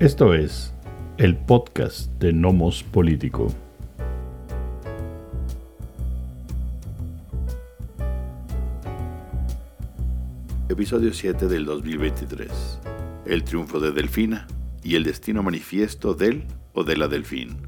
Esto es el podcast de Nomos Político. Episodio 7 del 2023. El triunfo de Delfina y el destino manifiesto del o de la Delfín.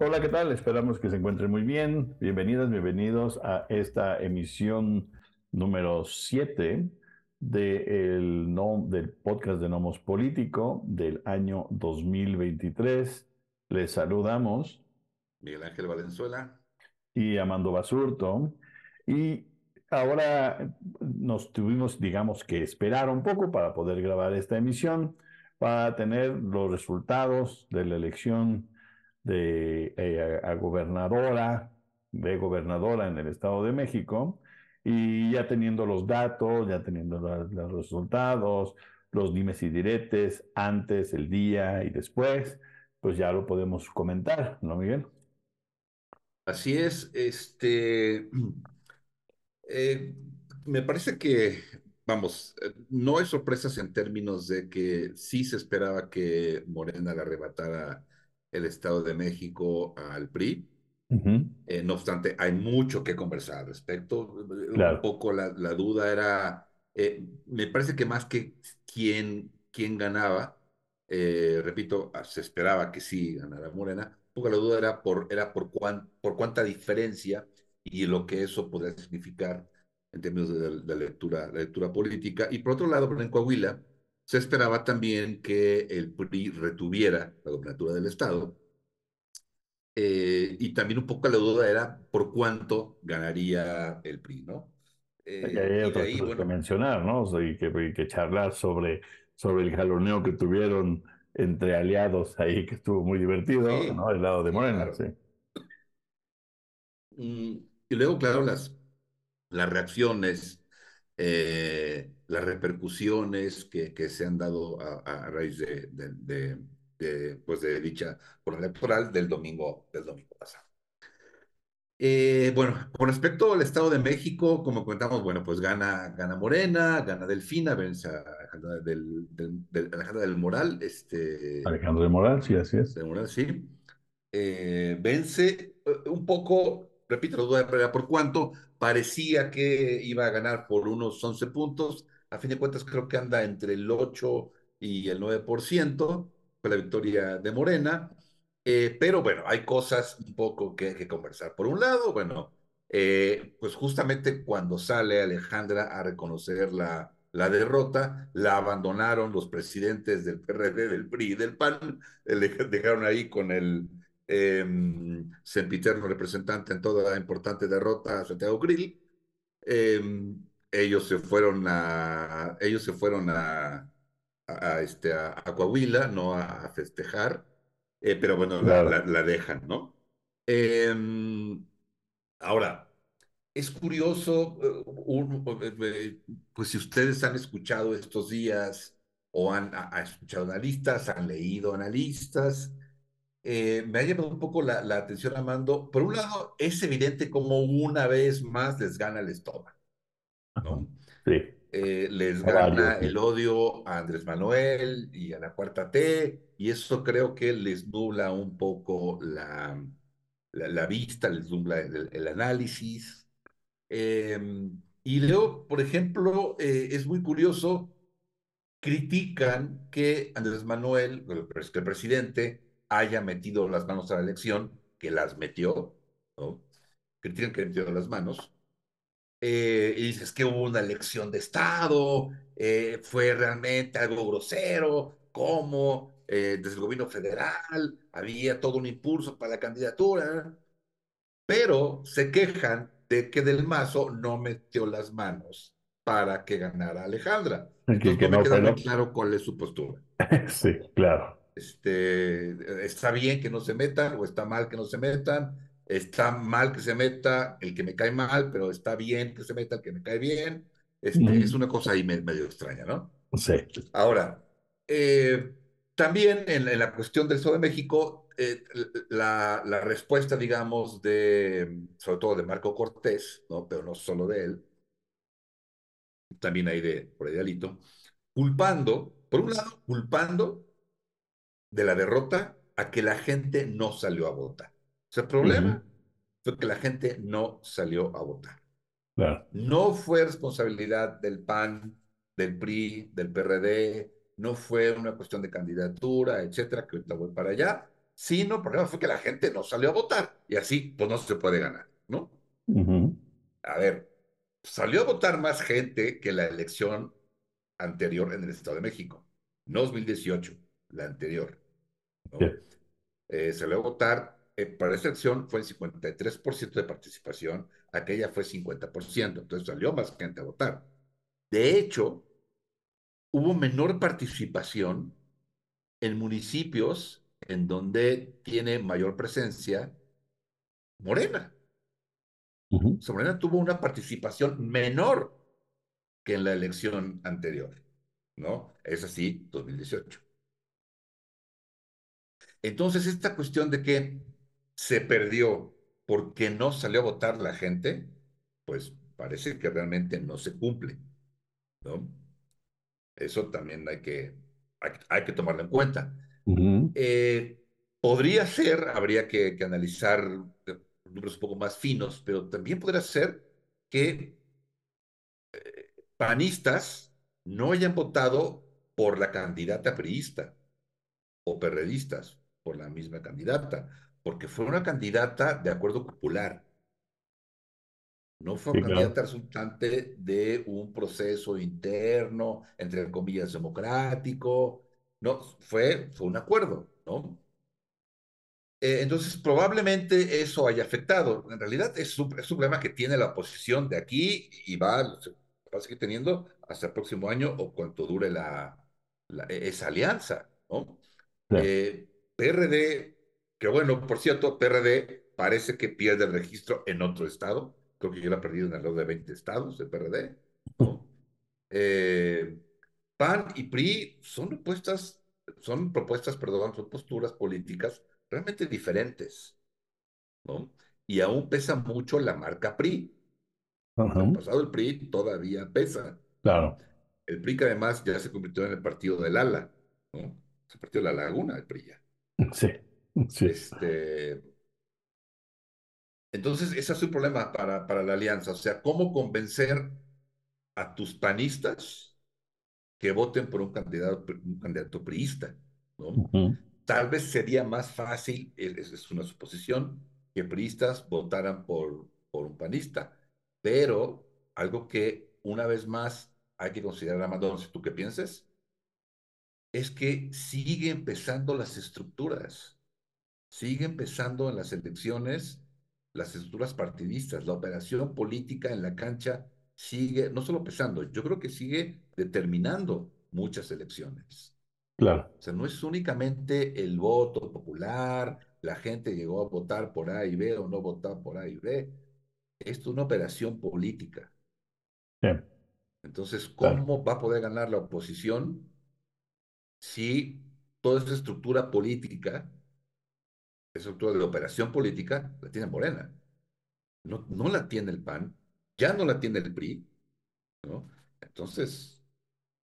Hola, ¿qué tal? Esperamos que se encuentren muy bien. Bienvenidas, bienvenidos a esta emisión número 7 del podcast de Nomos Político del año 2023. Les saludamos. Miguel Ángel Valenzuela. Y Amando Basurto. Y ahora nos tuvimos, digamos, que esperar un poco para poder grabar esta emisión, para tener los resultados de la elección de eh, a gobernadora, de gobernadora en el Estado de México y ya teniendo los datos, ya teniendo los resultados, los dimes y diretes antes, el día y después, pues ya lo podemos comentar, ¿no, Miguel? Así es, este, eh, me parece que, vamos, eh, no hay sorpresas en términos de que sí se esperaba que Morena le arrebatara el Estado de México al PRI. Eh, no obstante, hay mucho que conversar al respecto. Un poco la, la duda era, eh, me parece que más que quién, quién ganaba, eh, repito, ah, se esperaba que sí ganara Morena, un poco la duda era por, era por, cuán, por cuánta diferencia y lo que eso podría significar en términos de la, lectura, la lectura política. Y por otro lado, en Coahuila, se esperaba también que el PRI retuviera la gobernatura del Estado eh, y también un poco la duda era por cuánto ganaría el PRI, ¿no? Eh, hay otras cosas que mencionar, ¿no? O y que, que charlar sobre, sobre el jaloneo que tuvieron entre aliados ahí, que estuvo muy divertido, ¿no? El lado de Morena, sí. Mm, y luego, claro, las, las reacciones, eh, las repercusiones que, que, se han dado a, raíz de, de de, pues de dicha por electoral del domingo, del domingo pasado. Eh, bueno, con respecto al Estado de México, como comentamos, bueno, pues gana, gana Morena, gana Delfina, vence a Alejandra del, del, del Moral. Este, Alejandro del Moral, sí, así es. Del Moral, sí. Eh, vence eh, un poco, repito, la duda de por cuánto, parecía que iba a ganar por unos 11 puntos, a fin de cuentas creo que anda entre el 8 y el 9%, la victoria de Morena. Eh, pero bueno, hay cosas un poco que, que conversar. Por un lado, bueno, eh, pues justamente cuando sale Alejandra a reconocer la, la derrota, la abandonaron los presidentes del PRD, del PRI y del PAN, le dejaron ahí con el eh, sempiterno representante en toda la importante derrota, Santiago Grill. Em, ellos se fueron a, ellos se fueron a, a, este, a, Coahuila, no a, festejar, eh, pero bueno, la, dejan, ¿no? Em, ahora, es curioso, eh, eh, pues si ustedes han escuchado estos días o han escuchado analistas, han leído analistas, me ha llamado un poco la, la, atención, Amando. Por un lado, es evidente como una vez más les gana el estómago, ¿no? Sí. Eh, les gana el odio a Andrés Manuel y a la cuarta T, y eso creo que les nubla un poco la, la, vista, les nubla el, análisis. Em, y luego, por ejemplo, eh, es muy curioso, critican que Andrés Manuel, el, presidente, haya metido las manos a la elección, que las metió, ¿no? Critican que metió las manos, eh, y dices que hubo una elección de Estado, eh, fue realmente algo grosero, cómo eh, desde el gobierno federal había todo un impulso para la candidatura, pero se quejan de que Del Mazo no metió las manos para que ganara Alejandra. Entonces que, no me queda claro cuál es su postura. sí, claro. Este, está bien que no se metan o está mal que no se metan está mal que se meta el que me cae mal, pero está bien que se meta el que me cae bien. Este, Es una cosa ahí medio extraña, ¿no? Sí. Ahora, eh, también en, la cuestión del Estado de México, eh, la, la, respuesta, digamos, de, sobre todo de Marco Cortés, ¿no? pero no solo de él, también ahí de, por ahí de alito, culpando, por un lado, culpando de la derrota a que la gente no salió a votar. Sea, el problema fue que la gente no salió a votar. Claro. No fue responsabilidad del PAN, del PRI, del PRD, no fue una cuestión de candidatura, etcétera, que ahorita voy para allá, sino el problema fue que la gente no salió a votar y así pues no se puede ganar, ¿no? A ver, salió a votar más gente que la elección anterior en el Estado de México, no 2018, la anterior. Eh, salió a votar, para esta elección fue el 53% de participación, aquella fue 50%, entonces salió más gente a votar. De hecho, hubo menor participación en municipios en donde tiene mayor presencia Morena. Morena tuvo una participación menor que en la elección anterior, ¿no? Es así, 2018. Entonces, esta cuestión de que se perdió porque no salió a votar la gente, pues parece que realmente no se cumple, ¿no? Eso también hay que, hay, hay que tomarlo en cuenta. Eh, podría ser, habría que, que analizar eh, números un poco más finos, pero también podría ser que panistas no hayan votado por la candidata priista o perredistas por la misma candidata, porque fue una candidata de acuerdo popular, no fue Sí, una claro. candidata resultante de un proceso interno, entre comillas, democrático, no, fue, fue un acuerdo, ¿no? Eh, entonces, probablemente eso haya afectado. En realidad, es un, es un problema que tiene la oposición de aquí y va, va a seguir teniendo hasta el próximo año o cuanto dure la, la- esa alianza, ¿no? Sí, Eh, PRD, que bueno, por cierto, PRD parece que pierde el registro en otro estado. Creo que yo lo he perdido en alrededor de 20 estados, el PRD, ¿no? Eh, PAN y PRI son propuestas, son propuestas, perdón, son posturas políticas realmente diferentes, ¿no? Y aún pesa mucho la marca PRI. El ujú, pasado el PRI todavía pesa. Claro. El PRI que además ya se convirtió en el partido del ala, ¿no? Se partió la laguna el PRI ya. Sí, sí. Este, entonces, ese es un problema para, para la alianza. O sea, ¿cómo convencer a tus panistas que voten por un candidato, un candidato priista, ¿no? Tal vez sería más fácil, es, es una suposición, que priistas votaran por, por un panista, pero algo que una vez más hay que considerar, Amador, si tú qué piensas, es que sigue empezando las estructuras, sigue empezando en las elecciones las estructuras partidistas, la operación política en la cancha sigue, no solo empezando, yo creo que sigue determinando muchas elecciones. Claro. O sea, no es únicamente el voto popular, la gente llegó a votar por A y B o no votar por A y B. Esto es una operación política. Entonces, claro. ¿cómo va a poder ganar la oposición si toda esa estructura política, estructura de operación política, la tiene Morena? No, no la tiene el PAN, ya no la tiene el PRI, ¿no? Entonces,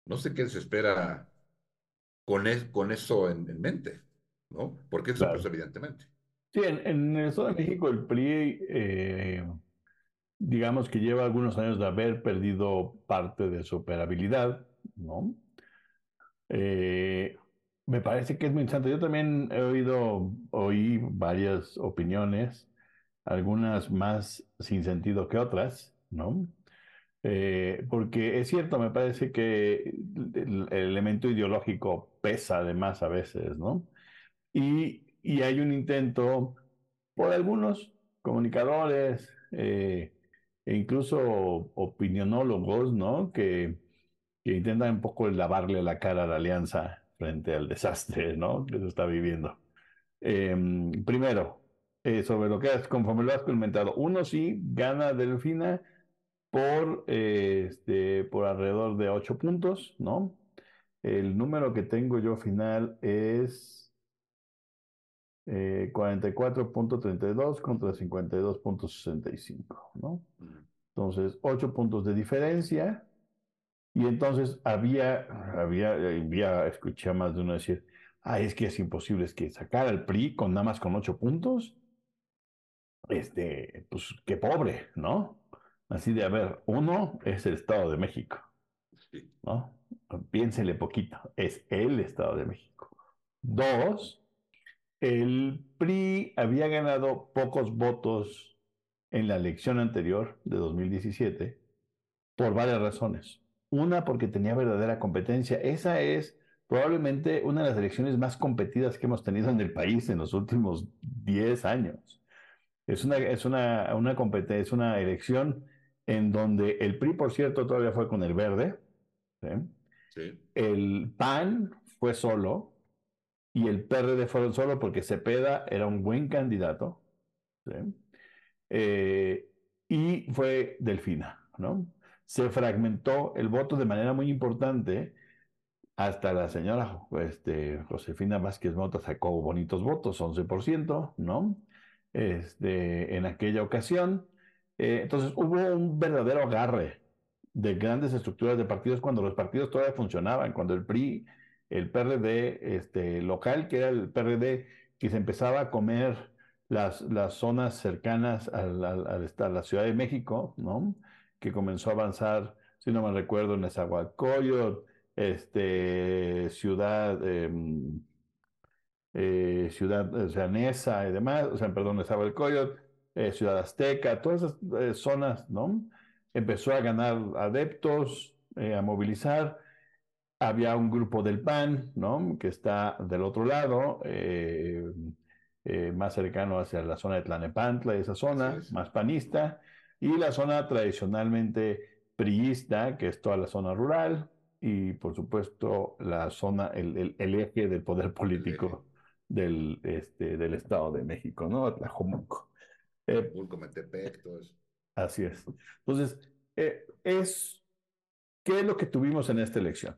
no sé qué se espera con, es, con eso en, en mente, ¿no? Porque eso, evidentemente. Sí, en, en el Estado de México el PRI, eh, digamos que lleva algunos años de haber perdido parte de su operabilidad, ¿no? Eh, me parece que es muy interesante. Yo también he oído, oí varias opiniones, algunas más sin sentido que otras, ¿no? Eh, porque es cierto, me parece que el, el elemento ideológico pesa además a veces, ¿no? Y, y hay un intento por algunos comunicadores eh, e incluso opinionólogos, ¿no? Que, que intentan un poco lavarle la cara a la alianza frente al desastre, ¿no? Que se está viviendo. Eh, primero, eh, sobre lo que has, conforme lo has comentado, uno sí gana Delfina por, eh, este, por alrededor de ocho puntos, ¿no? El número que tengo yo final es eh, 44.32 contra 52.65, ¿no? Entonces, 8 puntos de diferencia. Y entonces había, había, había, escuché a más de uno decir, ah, es que es imposible, es que sacar al PRI con nada más con ocho puntos, este, pues qué pobre, ¿no? Así de, a ver, uno es el Estado de México, ¿no? Piénsele poquito, es el Estado de México. Dos, el PRI había ganado pocos votos en la elección anterior de 2017 por varias razones. Una, porque tenía verdadera competencia. Esa es probablemente una de las elecciones más competidas que hemos tenido en el país en los últimos 10 años. Es una, es una, una competencia, es una elección en donde el PRI, por cierto, todavía fue con el verde. El PAN fue solo y el PRD fueron solo porque Cepeda era un buen candidato. Eh, y fue Delfina, ¿no? Se fragmentó el voto de manera muy importante hasta la señora este, Josefina Vázquez Mota sacó bonitos votos, 11%, ¿no? Este, en aquella ocasión. Eh, entonces hubo un verdadero agarre de grandes estructuras de partidos cuando los partidos todavía funcionaban, cuando el PRI, el PRD este, local, que era el PRD que se empezaba a comer las, las zonas cercanas a la, Ciudad de México, ¿no? Que comenzó a avanzar, si no me recuerdo, en Nezahualcóyotl, este, Ciudad... Em, eh, Ciudad o sea, Nesa y demás, o sea, perdón, Nezahualcóyotl, eh, Ciudad Azteca, todas esas eh, zonas, ¿no? Empezó a ganar adeptos, a movilizar. Había un grupo del PAN, ¿no? Que está del otro lado, más cercano hacia la zona de Tlanepantla, esa zona, más panista, y la zona tradicionalmente priista, que es toda la zona rural, y por supuesto la zona, el, el, eje del poder político del, este, del Estado de México, ¿no? Atlajomulco. Eh, Metepec, todo eso. Así es. Entonces, eh, es, ¿qué es lo que tuvimos en esta elección?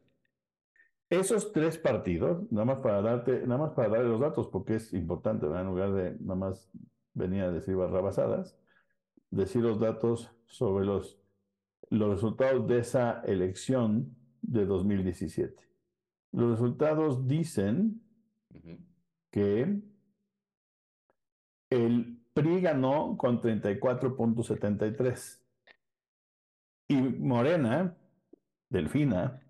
Esos tres partidos, nada más para darte, nada más para darle los datos, porque es importante, ¿verdad? en lugar de nada más venir a decir barrabasadas, decir los datos sobre los, los resultados de esa elección de 2017. Los resultados dicen que el PRI ganó con 34.73 y Morena, Delfina,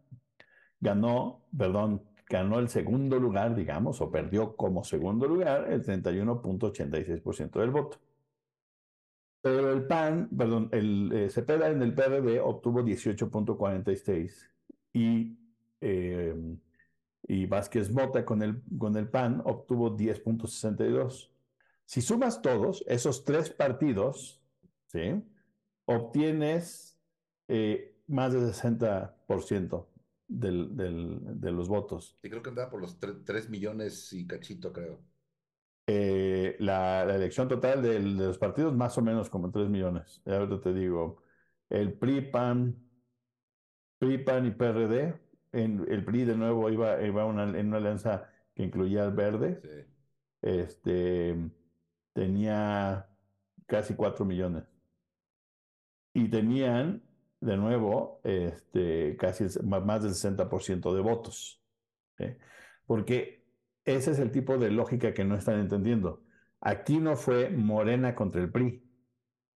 ganó, perdón, ganó el segundo lugar, digamos, o perdió como segundo lugar el 31.86% del voto. Pero el PAN, perdón, el eh, Cepeda en el PRD obtuvo 18.46 y eh, y Vázquez Mota con el, con el PAN obtuvo 10.62. Si sumas todos esos tres partidos, ¿sí? obtienes eh, más del 60% del, del, de los votos. Sí, creo que andaba por los 3 millones y cachito, creo. Eh, la, elección total de los partidos, más o menos como 3 millones. Ahora te digo, el PRI, PAN, PRI, PAN y PRD el PRI de nuevo iba, iba una, en una alianza que incluía al verde. Este, tenía casi 4 millones. Y tenían, de nuevo, este, casi más del 60% de votos. Porque ese es el tipo de lógica que no están entendiendo. Aquí no fue Morena contra el PRI.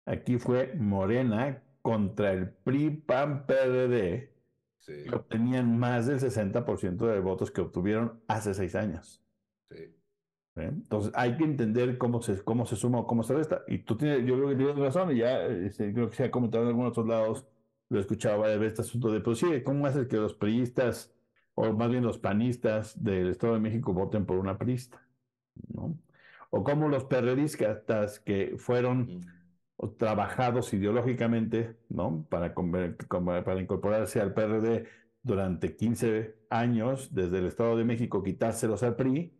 Aquí fue Morena contra el PRI, PAN, PRD obtenían más del 60% de votos que obtuvieron hace seis años. Sí. Entonces hay que entender cómo se, cómo se suma o cómo se resta. Y tú tienes, yo creo que tienes razón, y ya este, creo que se ha comentado en algunos otros lados, lo he escuchado varias veces este asunto de, pues sí, ¿cómo hace que los priistas, o más bien los panistas del Estado de México voten por una priista? ¿no? O cómo los perredistas que fueron trabajados ideológicamente, ¿no? Para, para incorporarse al PRD durante 15 años, desde el Estado de México, quitárselos al PRI.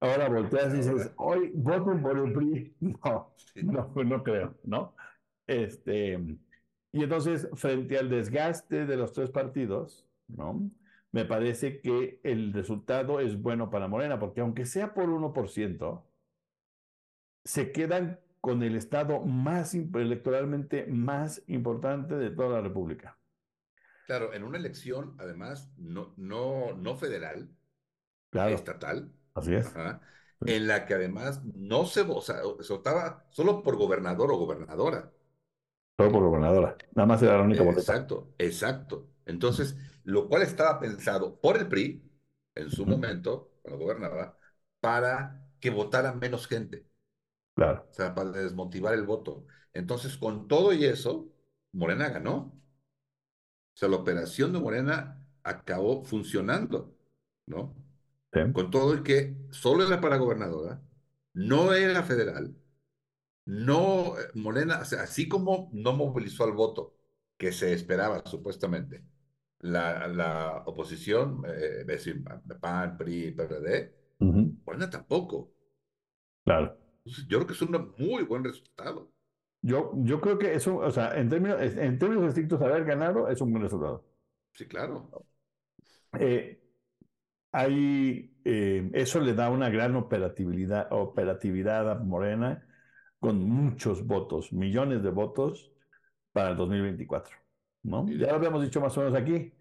Ahora volteas y dices, hoy voten por el PRI. No, no, no creo, ¿no? Este, y entonces, frente al desgaste de los tres partidos, ¿no? Me parece que el resultado es bueno para Morena, porque aunque sea por 1%, se quedan con el estado más electoralmente más importante de toda la República. Claro, en una elección, además, no, no, no federal, Claro, estatal, así es. ajá, Sí. en la que además no se, o sea, se votaba solo por gobernador o gobernadora. Todo por gobernadora. Nada más era la única boleta. Exacto, exacto. Entonces, lo cual estaba pensado por el PRI, en su momento, cuando gobernaba, para que votara menos gente, Claro. o sea, para desmotivar el voto. Entonces, con todo y eso, Morena ganó. O sea, la operación de Morena acabó funcionando, ¿no? Sí. Con todo y que solo era para gobernadora, no era federal, no, eh, Morena, o sea, así como no movilizó al voto que se esperaba supuestamente, la, la oposición, eh, es decir, PAN, PRI, PRD, Morena tampoco. Claro. Entonces, yo creo que es un muy buen resultado. Yo, yo creo que eso, o sea, en términos, en términos estrictos, haber ganado es un buen resultado. Sí, claro. Eh, hay, eh, eso le da una gran operatividad, operatividad a Morena con muchos votos, millones de votos para el 2024, ¿no? Ya lo habíamos dicho más o menos aquí.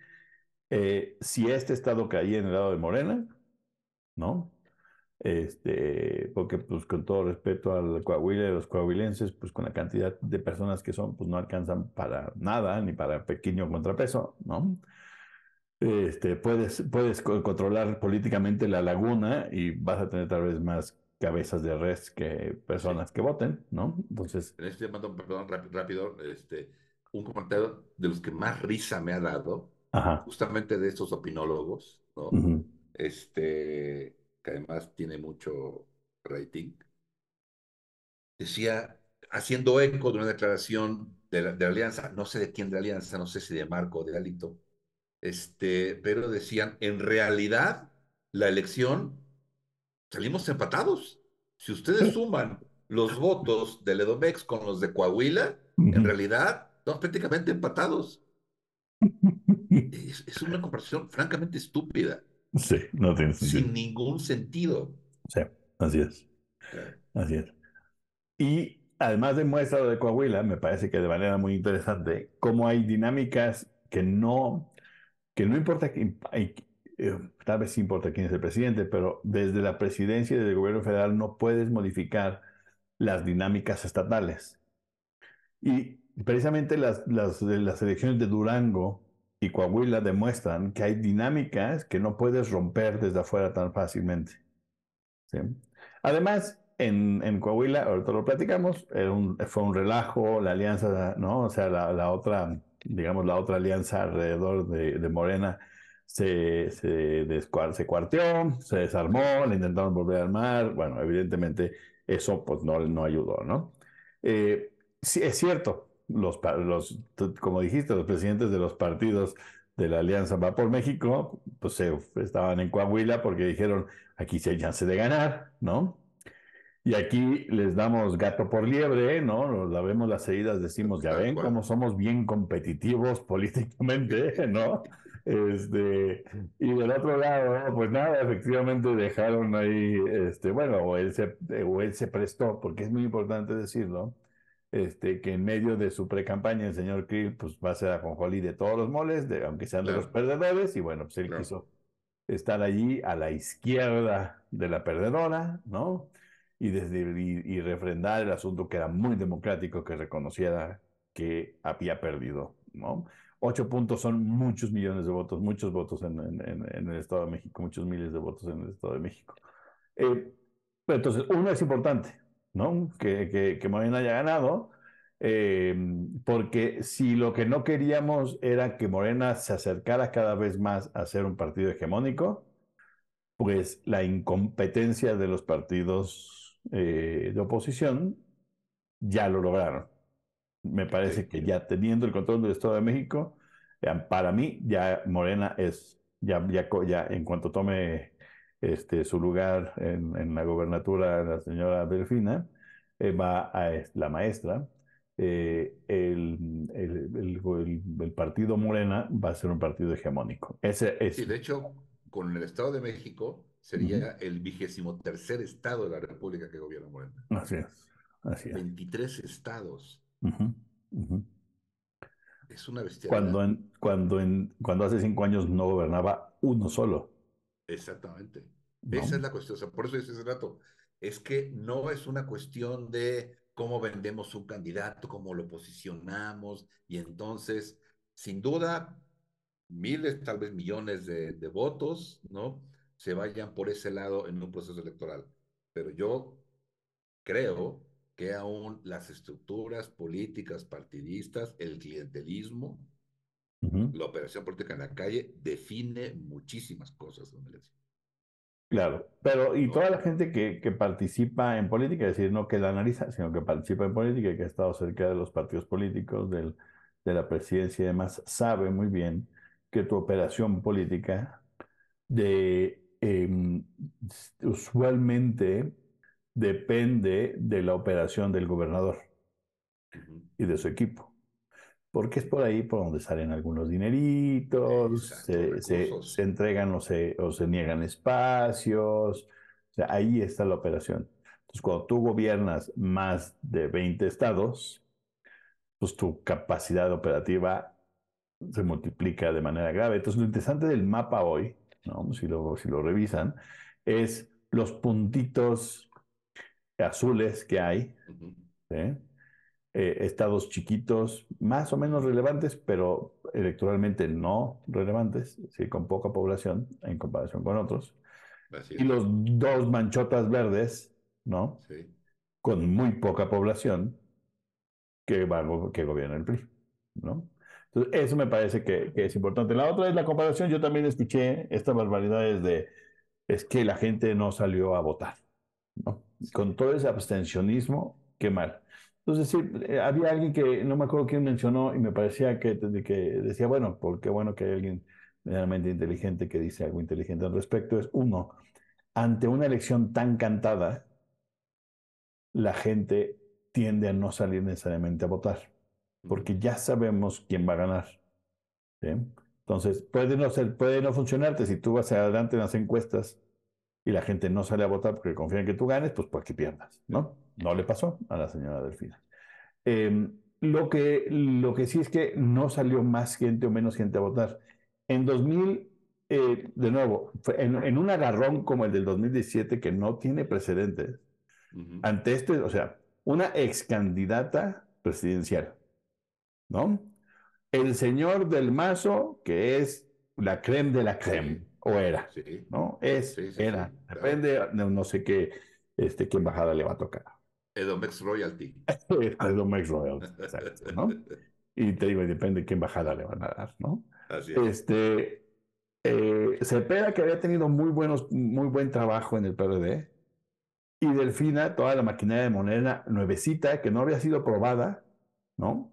Eh, si este estado caía en el lado de Morena, ¿no? Este, porque pues con todo respeto al Coahuila y los coahuilenses, pues con la cantidad de personas que son, pues no alcanzan para nada, ni para pequeño contrapeso, ¿no? Este, puedes, puedes co- controlar políticamente la laguna y vas a tener tal vez más cabezas de res que Sí. personas que voten, ¿no? Entonces, En este momento, perdón, rápido, rápido, este, un comentario de los que más risa me ha dado, ajá. justamente de estos opinólogos, ¿no? ujú, Este, que además tiene mucho rating, decía, haciendo eco de una declaración de la, de la Alianza, no sé de quién de la Alianza, no sé si de Marco o de Alito, este, pero decían, en realidad, la elección salimos empatados. Si ustedes suman los votos del Edomex con los de Coahuila, en ujú. realidad estamos prácticamente empatados. Es, es una comparación francamente estúpida, Sí, no tiene sentido. sin ningún sentido. Sí, así es, Claro, así es. Y además demuestra lo de Coahuila, me parece que de manera muy interesante, cómo hay dinámicas que no, que no importa, que, hay- eh, tal vez sí importa quién es el presidente, pero desde la presidencia y desde el gobierno federal no puedes modificar las dinámicas estatales. Y precisamente las, elecciones de Durango y Coahuila demuestran que hay dinámicas que no puedes romper desde afuera tan fácilmente. Además, en, en Coahuila, ahorita lo platicamos, fue un relajo, la alianza, ¿no? O sea, la, la otra, digamos, la otra alianza alrededor de, Morena se, se, se cuarteó, se desarmó, la intentaron volver a armar. Bueno, evidentemente eso pues no, no ayudó, ¿no? Eh, sí, es cierto, los, los, como dijiste, los presidentes de los partidos de la Alianza Va por México, pues se, estaban en Coahuila porque dijeron, aquí sí hay chance de ganar, ¿no? Y aquí les damos gato por liebre, ¿no? Nos la vemos las seguidas, decimos, ya ven cómo somos bien competitivos políticamente, ¿no? Este, y del otro lado, pues nada, efectivamente dejaron ahí, este, bueno, o él se, o él se prestó, porque es muy importante decirlo, este, que en medio de su pre-campaña el señor Krill, pues va a ser ajonjolí de todos los moles, de, aunque sean de los perdedores, y bueno, pues él claro, quiso estar allí a la izquierda de la perdedora, ¿no? Y, desde, y, y refrendar el asunto que era muy democrático, que reconociera que había perdido, ¿no? Ocho puntos son muchos millones de votos, muchos votos en, en, en el Estado de México, muchos miles de votos en el Estado de México. Eh, pero entonces, uno es importante, ¿no? Que, que, Morena haya ganado, eh, porque si lo que no queríamos era que Morena se acercara cada vez más a ser un partido hegemónico, pues la incompetencia de los partidos eh, de oposición ya lo lograron. Me parece que ya teniendo el control del Estado de México, para mí ya Morena es, ya, ya, ya en cuanto tome este, su lugar en, en la gobernatura la señora Delfina, eh, va a es- la maestra, eh, el, el, el- el partido Morena va a ser un partido hegemónico. Ese sí. es, De hecho, con el Estado de México sería el vigésimo tercer estado de la República que gobierna Morena. así es, así es. 23 estados. Es una Cuando bestialidad. en, cuando, en, cuando hace cinco años no gobernaba uno solo. Exactamente. Esa es la cuestión. O sea, por eso dice ese rato, es que no es una cuestión de cómo vendemos un candidato, cómo lo posicionamos, y entonces, sin duda, miles, tal vez millones de, de votos, ¿no? Se vayan por ese lado en un proceso electoral. Pero yo creo que aún las estructuras políticas partidistas, el clientelismo, la operación política en la calle define muchísimas cosas, don Claro, pero y toda la gente que, que, participa en política, es decir, no que la analiza, sino que participa en política y que ha estado cerca de los partidos políticos, del, de la presidencia y demás, sabe muy bien que tu operación política de em, usualmente depende de la operación del gobernador y de su equipo porque es por ahí por donde salen algunos dineritos, se, se, entregan o se, o se niegan espacios, o sea, ahí está la operación. Entonces, cuando tú gobiernas más de 20 estados, pues tu capacidad operativa se multiplica de manera grave. Entonces, lo interesante del mapa hoy, ¿no? si, lo, si lo revisan, es los puntitos azules que hay, ¿sí? Eh, estados chiquitos, más o menos relevantes, pero electoralmente no relevantes, sí, con poca población en comparación con otros. Y los dos manchotas verdes, ¿no? Sí. Con muy poca población que, que gobierna el PRI, ¿no? Entonces, eso me parece que, que, es importante. La otra es la comparación. Yo también escuché estas barbaridades de es que la gente no salió a votar, ¿no? Con todo ese abstencionismo, qué mal. Entonces, sí, eh, había alguien que, no me acuerdo quién mencionó, y me parecía que, que decía, bueno, porque bueno que hay alguien realmente inteligente que dice algo inteligente al respecto, es uno, ante una elección tan cantada, la gente tiende a no salir necesariamente a votar, porque ya sabemos quién va a ganar. Entonces, puede no, ser, puede no funcionarte si tú vas adelante en las encuestas y la gente no sale a votar porque confía en que tú ganes, pues para que pierdas, ¿no? No le pasó a la señora Delfina. Em, lo, que, lo que sí es que no salió más gente o menos gente a votar. En 2000, eh, de nuevo, en, un agarrón como el del 2017 que no tiene precedentes, ante este, o sea, una ex candidata presidencial, ¿no? El señor del Mazo, que es la creme de la creme, o era, ¿no? Es, era, depende de no sé qué, este, qué embajada le va a tocar. Edomex Royalty. Edomex Royalty, exacto, ¿no? Y te digo, depende de qué embajada le van a dar, ¿no? Así es. Este, eh, Cepeda, que había tenido muy, buenos, muy buen trabajo en el PRD, y Delfina, toda la maquinaria de moneda nuevecita, que no había sido probada, ¿no?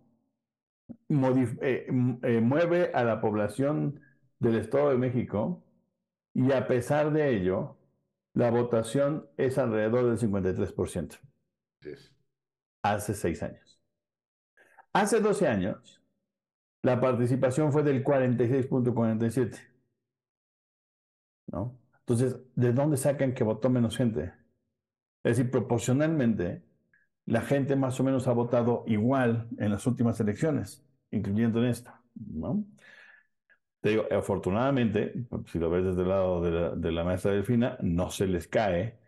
Eh, eh, mueve a la población del Estado de México y a pesar de ello, la votación es alrededor del 53%. Hace seis años. Hace 12 años, la participación fue del 46.47. ¿No? Entonces, ¿de dónde sacan que votó menos gente? Es decir, proporcionalmente, la gente más o menos ha votado igual en las últimas elecciones, incluyendo en esta. ¿no? Te digo, afortunadamente, si lo ves desde el lado de la, de la maestra Delfina, no se les cae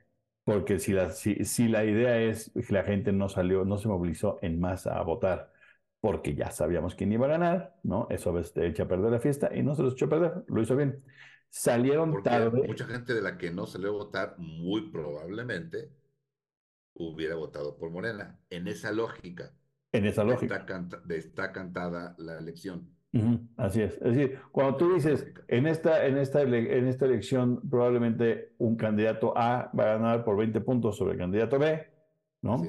porque si la, si, la idea es que la gente no salió, no se movilizó en masa a votar, porque ya sabíamos quién iba a ganar, ¿no? Eso te echa a perder la fiesta y no se los echó a perder, lo hizo bien. Salieron tarde. Mucha gente de la que no salió a votar, muy probablemente hubiera votado por Morena, en esa lógica. En esa lógica. está cantada la elección. Así es. Es decir, cuando tú dices, en esta, en, esta en esta elección probablemente un candidato A va a ganar por 20 puntos sobre el candidato B, ¿no?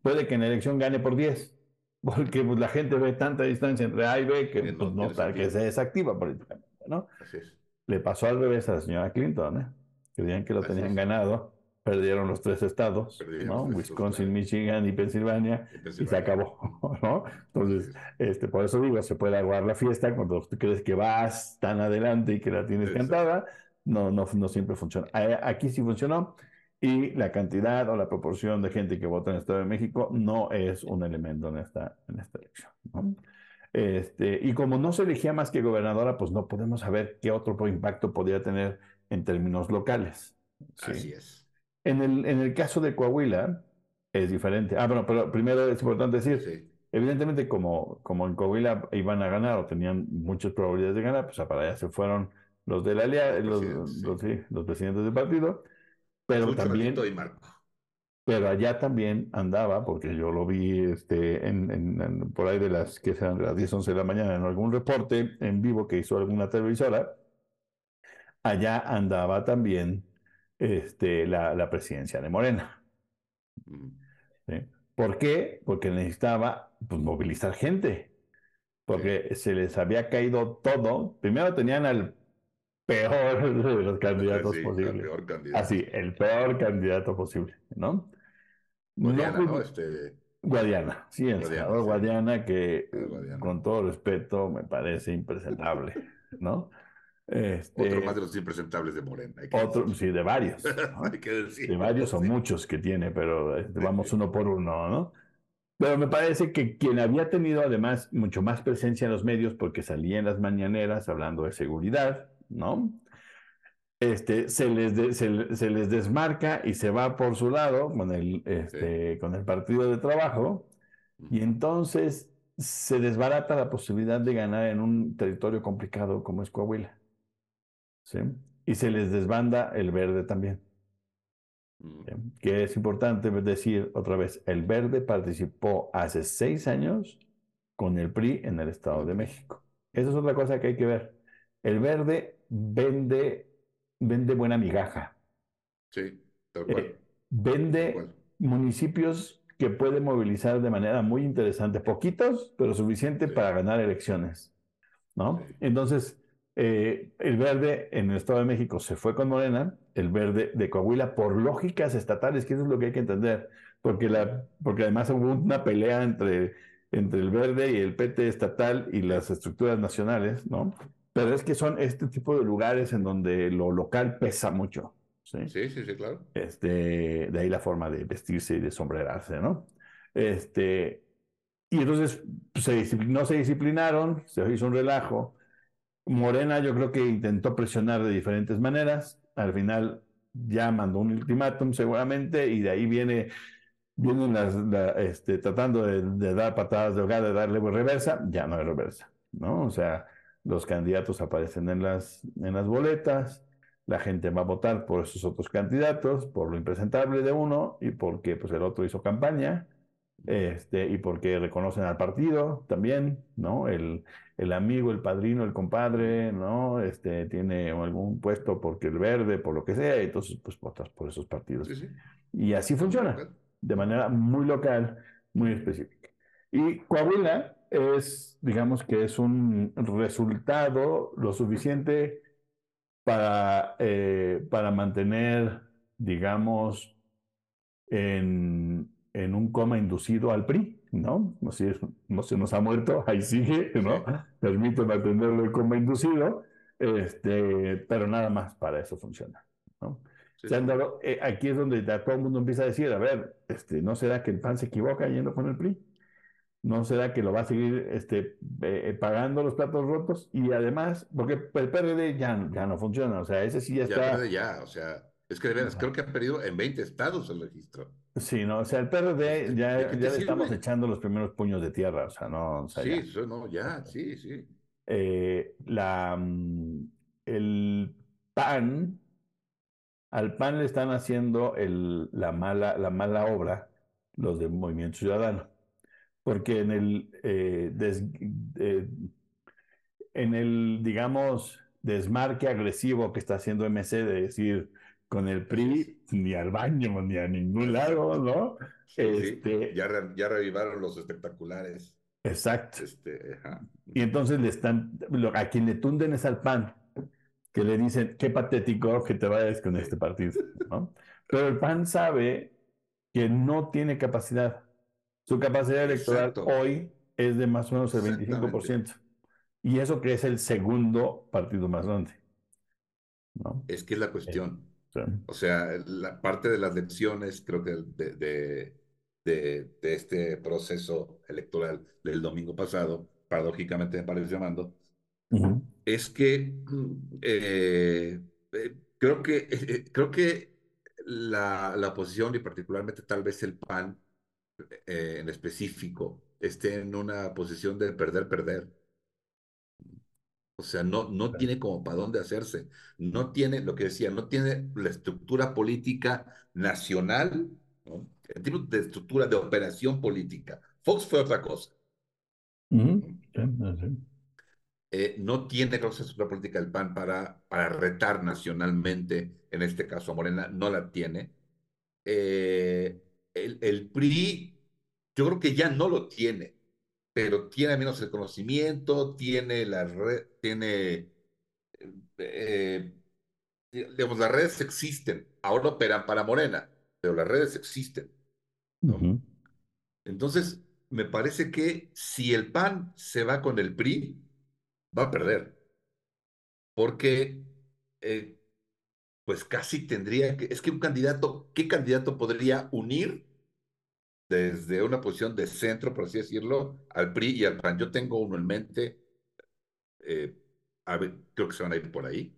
Puede que en la elección gane por 10, porque pues, la gente ve tanta distancia entre A y B que, pues, no, que se desactiva políticamente, ¿no? Así es. Le pasó al revés a la señora Clinton, ¿eh? Creían que lo tenían ganado perdieron los tres estados, ¿no? Wisconsin, Michigan y Pensilvania, y se acabó, ¿no? Entonces, este, por eso digo, se puede aguar la fiesta cuando tú crees que vas tan adelante y que la tienes cantada, no, no, no siempre funciona. Aquí sí funcionó y la cantidad o la proporción de gente que vota en el Estado de México no es un elemento en esta, en esta elección, ¿no? Este, y como no se elegía más que gobernadora, pues no podemos saber qué otro impacto podría tener en términos locales. Así es. En el, en el caso de Coahuila es diferente. Ah, bueno, pero primero es importante decir, evidentemente como, como en Coahuila iban a ganar o tenían muchas probabilidades de ganar, pues para allá se fueron los de la alianza, los, los, los, presidentes del partido, pero también... Y Marco. Pero allá también andaba, porque yo lo vi este, en, en, por ahí de las que sean las 10, 11 de la mañana en algún reporte en vivo que hizo alguna televisora, allá andaba también este, la, la presidencia de Morena. Mm. ¿Por qué? Porque necesitaba pues, movilizar gente, porque se les había caído todo. Primero tenían al peor de los candidatos posibles. Así, el peor candidato posible, ¿no? Guadiana, ¿no? Este... Guadiana, sí, el senador Guadiana, que con todo respeto me parece impresentable, ¿no? Este, otro más de los impresentables de Morena. Otro, sí, de varios. hay que decir. De varios o muchos que tiene, pero este, vamos uno por uno, ¿no? Pero me parece que quien había tenido además mucho más presencia en los medios porque salía en las mañaneras hablando de seguridad, ¿no? Este, se, les se, les desmarca y se va por su lado con el, este, con el partido de trabajo y entonces se desbarata la posibilidad de ganar en un territorio complicado como es Coahuila. ¿Sí? Y se les desbanda el verde también. Mm. Que es importante decir otra vez, el verde participó hace seis años con el PRI en el Estado de México. Esa es otra cosa que hay que ver. El verde vende, vende buena migaja. Sí, tal cual. Eh, vende municipios que puede movilizar de manera muy interesante, poquitos, pero suficiente para ganar elecciones. ¿no? Entonces, eh, el verde en el Estado de México se fue con Morena, el verde de Coahuila por lógicas estatales, que eso es lo que hay que entender, porque, la, porque además hubo una pelea entre, entre el verde y el PT estatal y las estructuras nacionales, ¿no? Pero es que son este tipo de lugares en donde lo local pesa mucho. Sí, sí, sí, claro. Este, de ahí la forma de vestirse y de sombrerarse, ¿no? Este, y entonces pues, se no se disciplinaron, se hizo un relajo Morena yo creo que intentó presionar de diferentes maneras. Al final ya mandó un ultimátum seguramente y de ahí viene vienen las, este, tratando de, dar patadas de hogar, de darle reversa, ya no hay reversa, ¿no? O sea, los candidatos aparecen en las, en las boletas, la gente va a votar por esos otros candidatos, por lo impresentable de uno y porque pues, el otro hizo campaña, este, y porque reconocen al partido también, ¿no? El, el amigo, el padrino, el compadre, ¿no? Este, tiene algún puesto porque el verde, por lo que sea, entonces pues votas por esos partidos. Y así funciona, de manera muy local, muy específica. Y Coahuila es, digamos que es un resultado lo suficiente para, eh, para mantener, digamos, en, en un coma inducido al PRI, ¿no? No, si no se nos ha muerto, ahí sigue, ¿no? Permite mantenerlo en coma inducido, este, pero nada más para eso funciona, ¿no? se han dado, eh, aquí es donde todo el mundo empieza a decir, a ver, este, ¿no será que el PAN se equivoca yendo con el PRI? ¿No será que lo va a seguir este, eh, pagando los platos rotos? Y además, porque el PRD ya, ya no funciona, o sea, ese sí ya, está... Ya, o sea, es que de veras, creo que ha perdido en 20 estados el registro. Sí, no, o sea, el PRD ya, ya le estamos echando los primeros puños de tierra, o sea, no. O sea, sí, eso no, ya, sí, sí. Eh, la, mm, el PAN, al PAN le están haciendo el, la, mala, la mala obra los de Movimiento Ciudadano, porque en el, eh, eh, en el, digamos, desmarque agresivo que está haciendo MC de decir, con el PRI ni al baño ni a ningún lado, ¿no? este, Ya, ya revivaron los espectaculares. Exacto. Este, y entonces le están, a quien le tunden es al PAN, que le dicen, qué patético que te vayas con este partido, ¿no? Pero el PAN sabe que no tiene capacidad. Su capacidad electoral hoy es de más o menos el 25%. Y eso que es el segundo partido más grande. ¿no? Es que es la cuestión. O sea, la parte de las lecciones, creo que de, de, de este proceso electoral del domingo pasado, paradójicamente me parece llamando, es que eh, eh, creo que, eh, creo que la, la, oposición y particularmente tal vez el PAN en específico esté en una posición de perder, perder. O sea, no, no tiene como para dónde hacerse. No tiene, lo que decía, no tiene la estructura política nacional, ¿no? en términos de estructura de operación política. Fox fue otra cosa. Eh, no tiene creo la política del PAN para, para retar nacionalmente, en este caso a Morena, no la tiene. Eh, el, el, PRI, yo creo que ya no lo tiene, pero tiene menos el conocimiento, tiene la red, tiene, eh, digamos, las redes existen, ahora operan para Morena, pero las redes existen. Entonces, me parece que si el PAN se va con el PRI, va a perder. Porque, eh, pues casi tendría que, es que un candidato, ¿qué candidato podría unir desde una posición de centro, por así decirlo, al PRI y al PAN? Yo tengo uno en mente, eh, a ver, creo que se van a ir por ahí.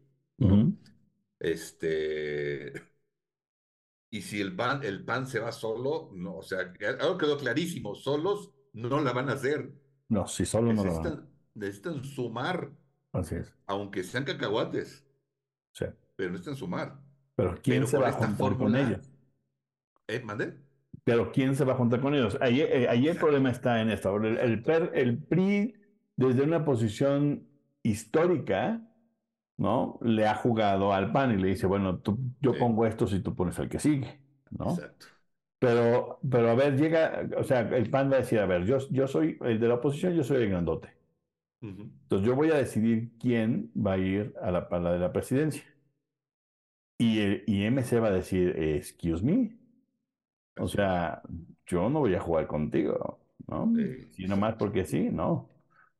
Este, y si el PAN, el PAN se va solo, no, o sea, algo quedó clarísimo, solos no la van a hacer. No, si solo no la van necesitan sumar. Así es. Aunque sean cacahuates. Sí. Pero necesitan sumar. Pero ¿quién se va a juntar con ellos? ¿Eh, mandé? Pero ¿quién se va a juntar con ellos? Ahí, eh, el problema está en esto. El, el, el, PRI, desde una posición histórica, ¿no? Le ha jugado al PAN y le dice, bueno, tú, yo pongo esto si tú pones el que sigue, ¿no? Exacto. Pero, pero a ver, llega, o sea, el PAN va a decir, a ver, yo, yo soy el de la oposición, yo soy el grandote. Entonces yo voy a decidir quién va a ir a la, a de la presidencia. Y, y MC va a decir, excuse me. O sea, yo no voy a jugar contigo, ¿no? Sí, nomás porque sí, ¿no?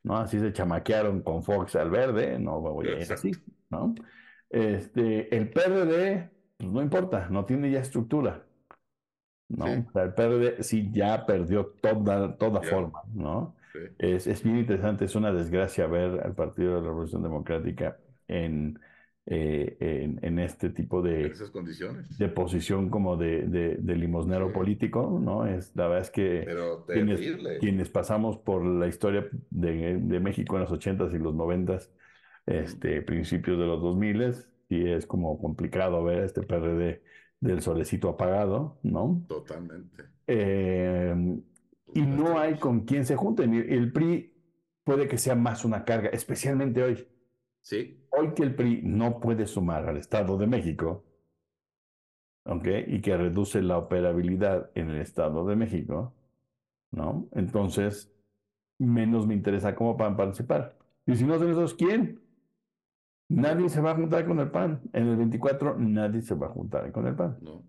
¿no? Así se chamaquearon con Fox al verde, no voy a ir así, ¿no? Este, el PRD, pues no importa, no tiene ya estructura, ¿no? O sea, el PRD sí ya perdió toda, toda forma, ¿no? Es, es, bien interesante, es una desgracia ver al Partido de la Revolución Democrática en, eh, en, en, este tipo de, esas condiciones. de posición como de, de, limosnero político, ¿no? Es, la verdad es que quienes, quienes, pasamos por la historia de, de, México en los 80s y los 90s, este, principios de los 2000s, y es como complicado ver este PRD del solecito apagado, ¿no? Totalmente. Eh, y no hay con quien se junten. El PRI puede que sea más una carga, especialmente hoy. Sí. Hoy que el PRI no puede sumar al Estado de México, ¿ok? Y que reduce la operabilidad en el Estado de México, ¿no? Entonces, menos me interesa cómo van a participar. Y si no son esos, ¿quién? Nadie se va a juntar con el PAN. En el 24 nadie se va a juntar con el PAN. No.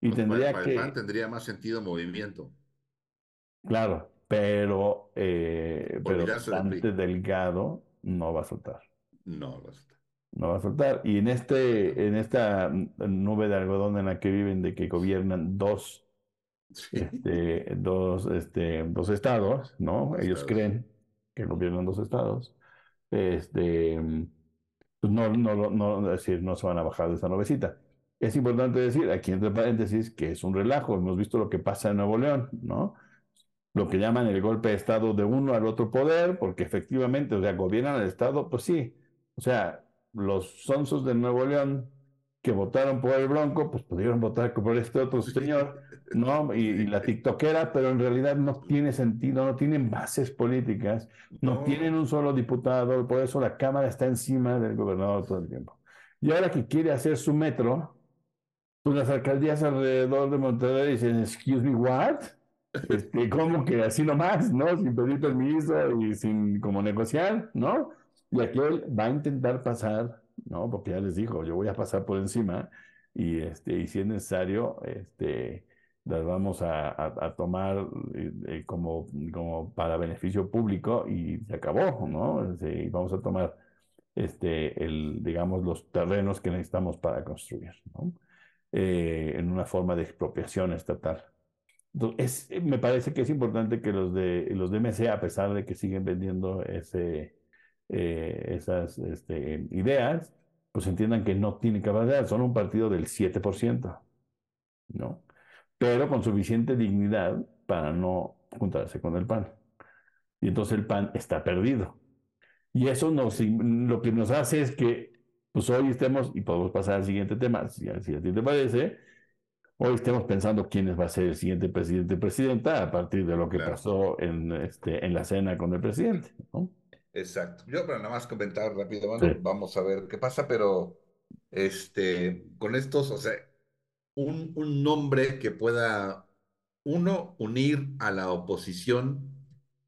Y pues, tendría para, que... el PAN tendría más sentido movimiento. Claro, pero, eh, pero bastante delgado no va a soltar. No va a soltar. No va a soltar. Y en, este, en esta nube de algodón en la que viven, de que gobiernan dos, este, dos, este, dos estados, ¿no? Ellos creen que gobiernan dos estados. Este, pues no, no, no, decir, no se van a bajar de esa nubecita. Es importante decir, aquí entre paréntesis, que es un relajo. Hemos visto lo que pasa en Nuevo León, ¿no? lo que llaman el golpe de Estado de uno al otro poder, porque efectivamente, o sea, gobiernan el Estado, pues sí. O sea, los sonsos de Nuevo León que votaron por el Bronco, pues pudieron votar por este otro señor, ¿no? Y, la tiktokera, pero en realidad no tiene sentido, no tienen bases políticas, no, tienen un solo diputado, por eso la Cámara está encima del gobernador todo el tiempo. Y ahora que quiere hacer su metro, pues las alcaldías alrededor de Monterrey dicen, excuse me, what? Este, como que así nomás, ¿no? Sin pedir permiso y sin como negociar, ¿no? Y aquel va a intentar pasar, ¿no? Porque ya les dijo, yo voy a pasar por encima y, este, y si es necesario, este, las vamos a, tomar eh, eh, como, como para beneficio público y se acabó, ¿no? Este, vamos a tomar, este, el, digamos, los terrenos que necesitamos para construir, ¿no? Eh, en una forma de expropiación estatal. Entonces, es- me parece que es importante que los de, los de MC, a pesar de que siguen vendiendo ese, eh, esas este, ideas, pues entiendan que no tienen capacidad, son un partido del 7%, ¿no? Pero con suficiente dignidad para no juntarse con el PAN. Y entonces el PAN está perdido. Y eso nos, lo que nos hace es que, pues hoy estemos, y podemos pasar al siguiente tema, si, si a ti te parece, hoy estemos pensando quién va a ser el siguiente presidente presidenta a partir de lo que claro. pasó en, este, en la cena con el presidente, ¿no? Exacto. Yo, para nada más comentar rápido, Sí. bueno, vamos a ver qué pasa, pero este, con estos, o sea, un, un nombre que pueda, uno, unir a la oposición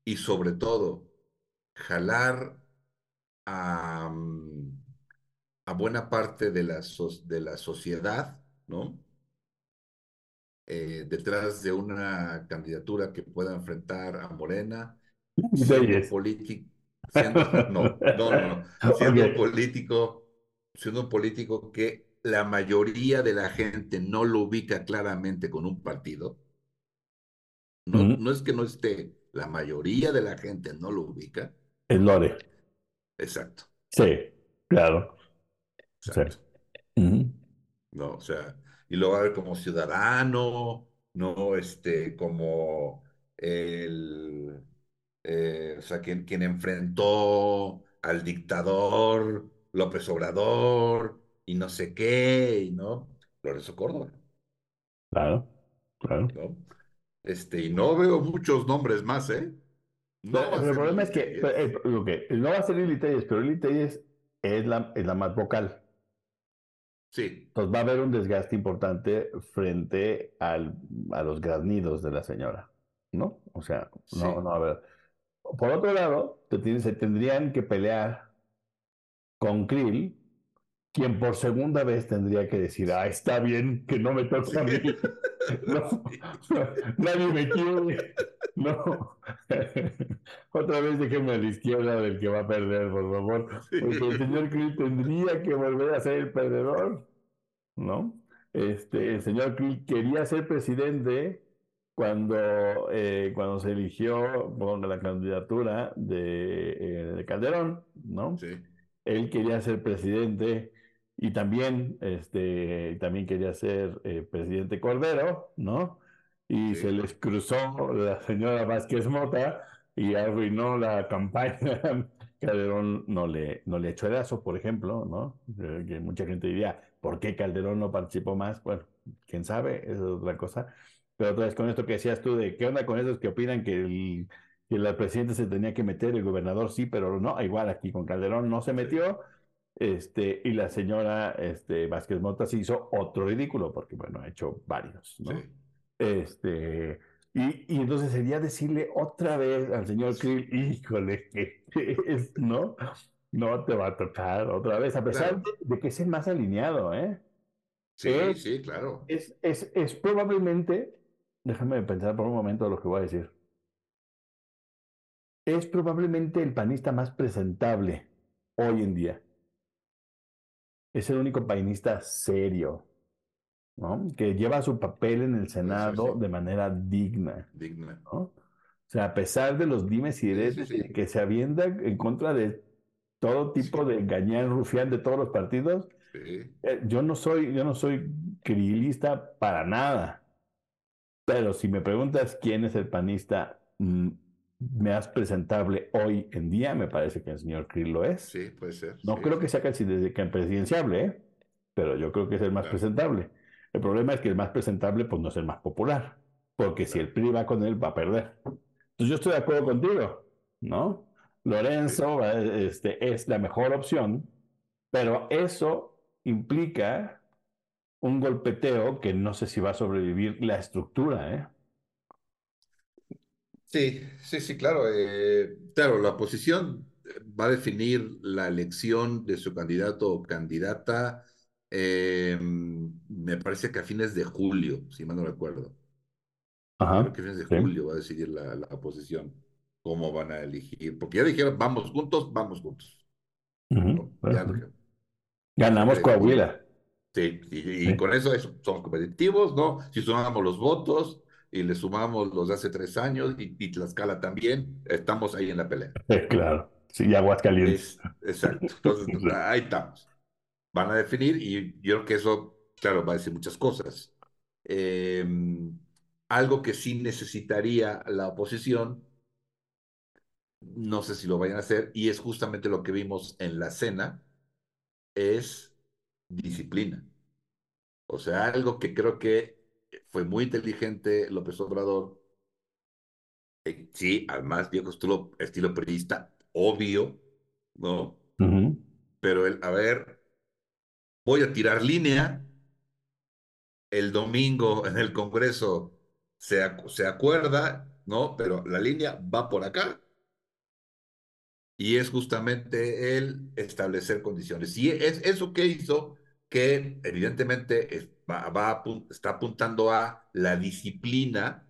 y sobre todo, jalar a, mm, a buena parte de la, so- de la sociedad, ¿no? Eh, detrás de una candidatura que pueda enfrentar a Morena, Reyes. político, siendo, no, no, no, no, siendo un Ok. político, siendo un político que la mayoría de la gente no lo ubica claramente con un partido. No, no es que no esté, la mayoría de la gente no lo ubica. El Lore. Exacto, Sí, claro. Sí. exacto. ¿no? O sea, y lo va a ver como ciudadano, ¿no? Este, como el, eh, o sea, quien, quien enfrentó al dictador López Obrador y no sé qué, y ¿no? Lorenzo Córdoba, Claro, claro. ¿no? Este, y no veo muchos nombres más, ¿eh? No Pero, el problema es que Telles. eh, que- no va a ser Lili Telles, pero Lili Telles es la, es la más vocal. Sí, Entonces va a haber un desgaste importante frente al, a los graznidos de la señora, ¿no? O sea, no, sí, no, a ver. Por otro lado, te tienes- se tendrían que pelear con Krill, quien por segunda vez tendría que decir, ah, está bien que no me toque a mí. No, nadie me quiere. No. Otra vez déjenme a la izquierda del que va a perder, por favor. Porque el señor Krill tendría que volver a ser el perdedor, ¿no? Este, el señor Krill quería ser presidente cuando, eh, cuando se eligió por la candidatura de, eh, de Calderón, ¿no? Sí, él quería ser presidente y también, este, también quería ser eh, presidente Cordero, ¿no? Y se les cruzó la señora Vázquez Mota y arruinó la campaña. Calderón no le, no le echó el lazo, por ejemplo, ¿no? Eh, Que mucha gente diría, ¿por qué Calderón no participó más? Bueno, quién sabe, esa es otra cosa. Pero otra vez con esto que decías tú de qué onda con esos que opinan que el, que el presidente se tenía que meter, el gobernador sí, pero no, igual aquí con Calderón no se metió, este, y la señora este, Vázquez Mota se hizo otro ridículo, porque bueno, ha hecho varios, ¿no? sí. Este, y, y entonces sería decirle otra vez al señor Krill, híjole, que es, ¿no? No te va a tocar otra vez, a pesar Claro. de, de que es el más alineado, ¿eh? Sí, Es, sí, claro. es, es, es probablemente, déjame pensar por un momento lo que voy a decir, es probablemente el panista más presentable hoy en día. Es el único panista serio, ¿no? Que lleva su papel en el Senado sí. de manera digna, Digna. ¿no? O sea, a pesar de los dimes y diretes que se avienta en contra de todo tipo de gañán rufián de todos los partidos, eh, yo no soy, yo no soy crilista para nada. Pero si me preguntas quién es el panista mm, más presentable hoy en día, me parece que el señor Krill lo es. sí, puede ser. No sí, creo sí. que sea casi desde que presidenciable, ¿eh? pero yo creo que es el más Claro. presentable. El problema es que el más presentable, pues no es el más popular, porque si el PRI va con él, va a perder. Entonces yo estoy de acuerdo contigo, ¿no? Lorenzo eh, este, es la mejor opción, pero eso implica un golpeteo que no sé si va a sobrevivir la estructura, ¿eh? Sí, sí, sí, claro. eh, claro, la oposición eh, va a definir la elección de su candidato o candidata, eh, me parece que a fines de julio, si mal no recuerdo. Ajá, Creo que a fines de sí. julio va a decidir la, la oposición cómo van a elegir. Porque ya dijeron, vamos juntos, vamos juntos. Ganamos Coahuila. Sí, y, y con eso es- somos competitivos, ¿no? Si sumamos los votos, y le sumamos los de hace tres años y, y Tlaxcala también, estamos ahí en la pelea. claro, sí, Aguascalientes. Es, exacto, entonces ahí estamos. Van a definir y yo creo que eso, claro, va a decir muchas cosas. Eh, algo que sí necesitaría la oposición, no sé si lo vayan a hacer, y es justamente lo que vimos en la cena, es disciplina. O sea, algo que creo que fue muy inteligente López Obrador. Eh, sí, además, viejo estilo, estilo periodista, obvio, ¿no? Pero el, a ver, voy a tirar línea. El domingo en el Congreso se, se acuerda, ¿no? Pero la línea va por acá. Y es justamente el establecer condiciones. Y es eso que hizo que evidentemente va, está apuntando a la disciplina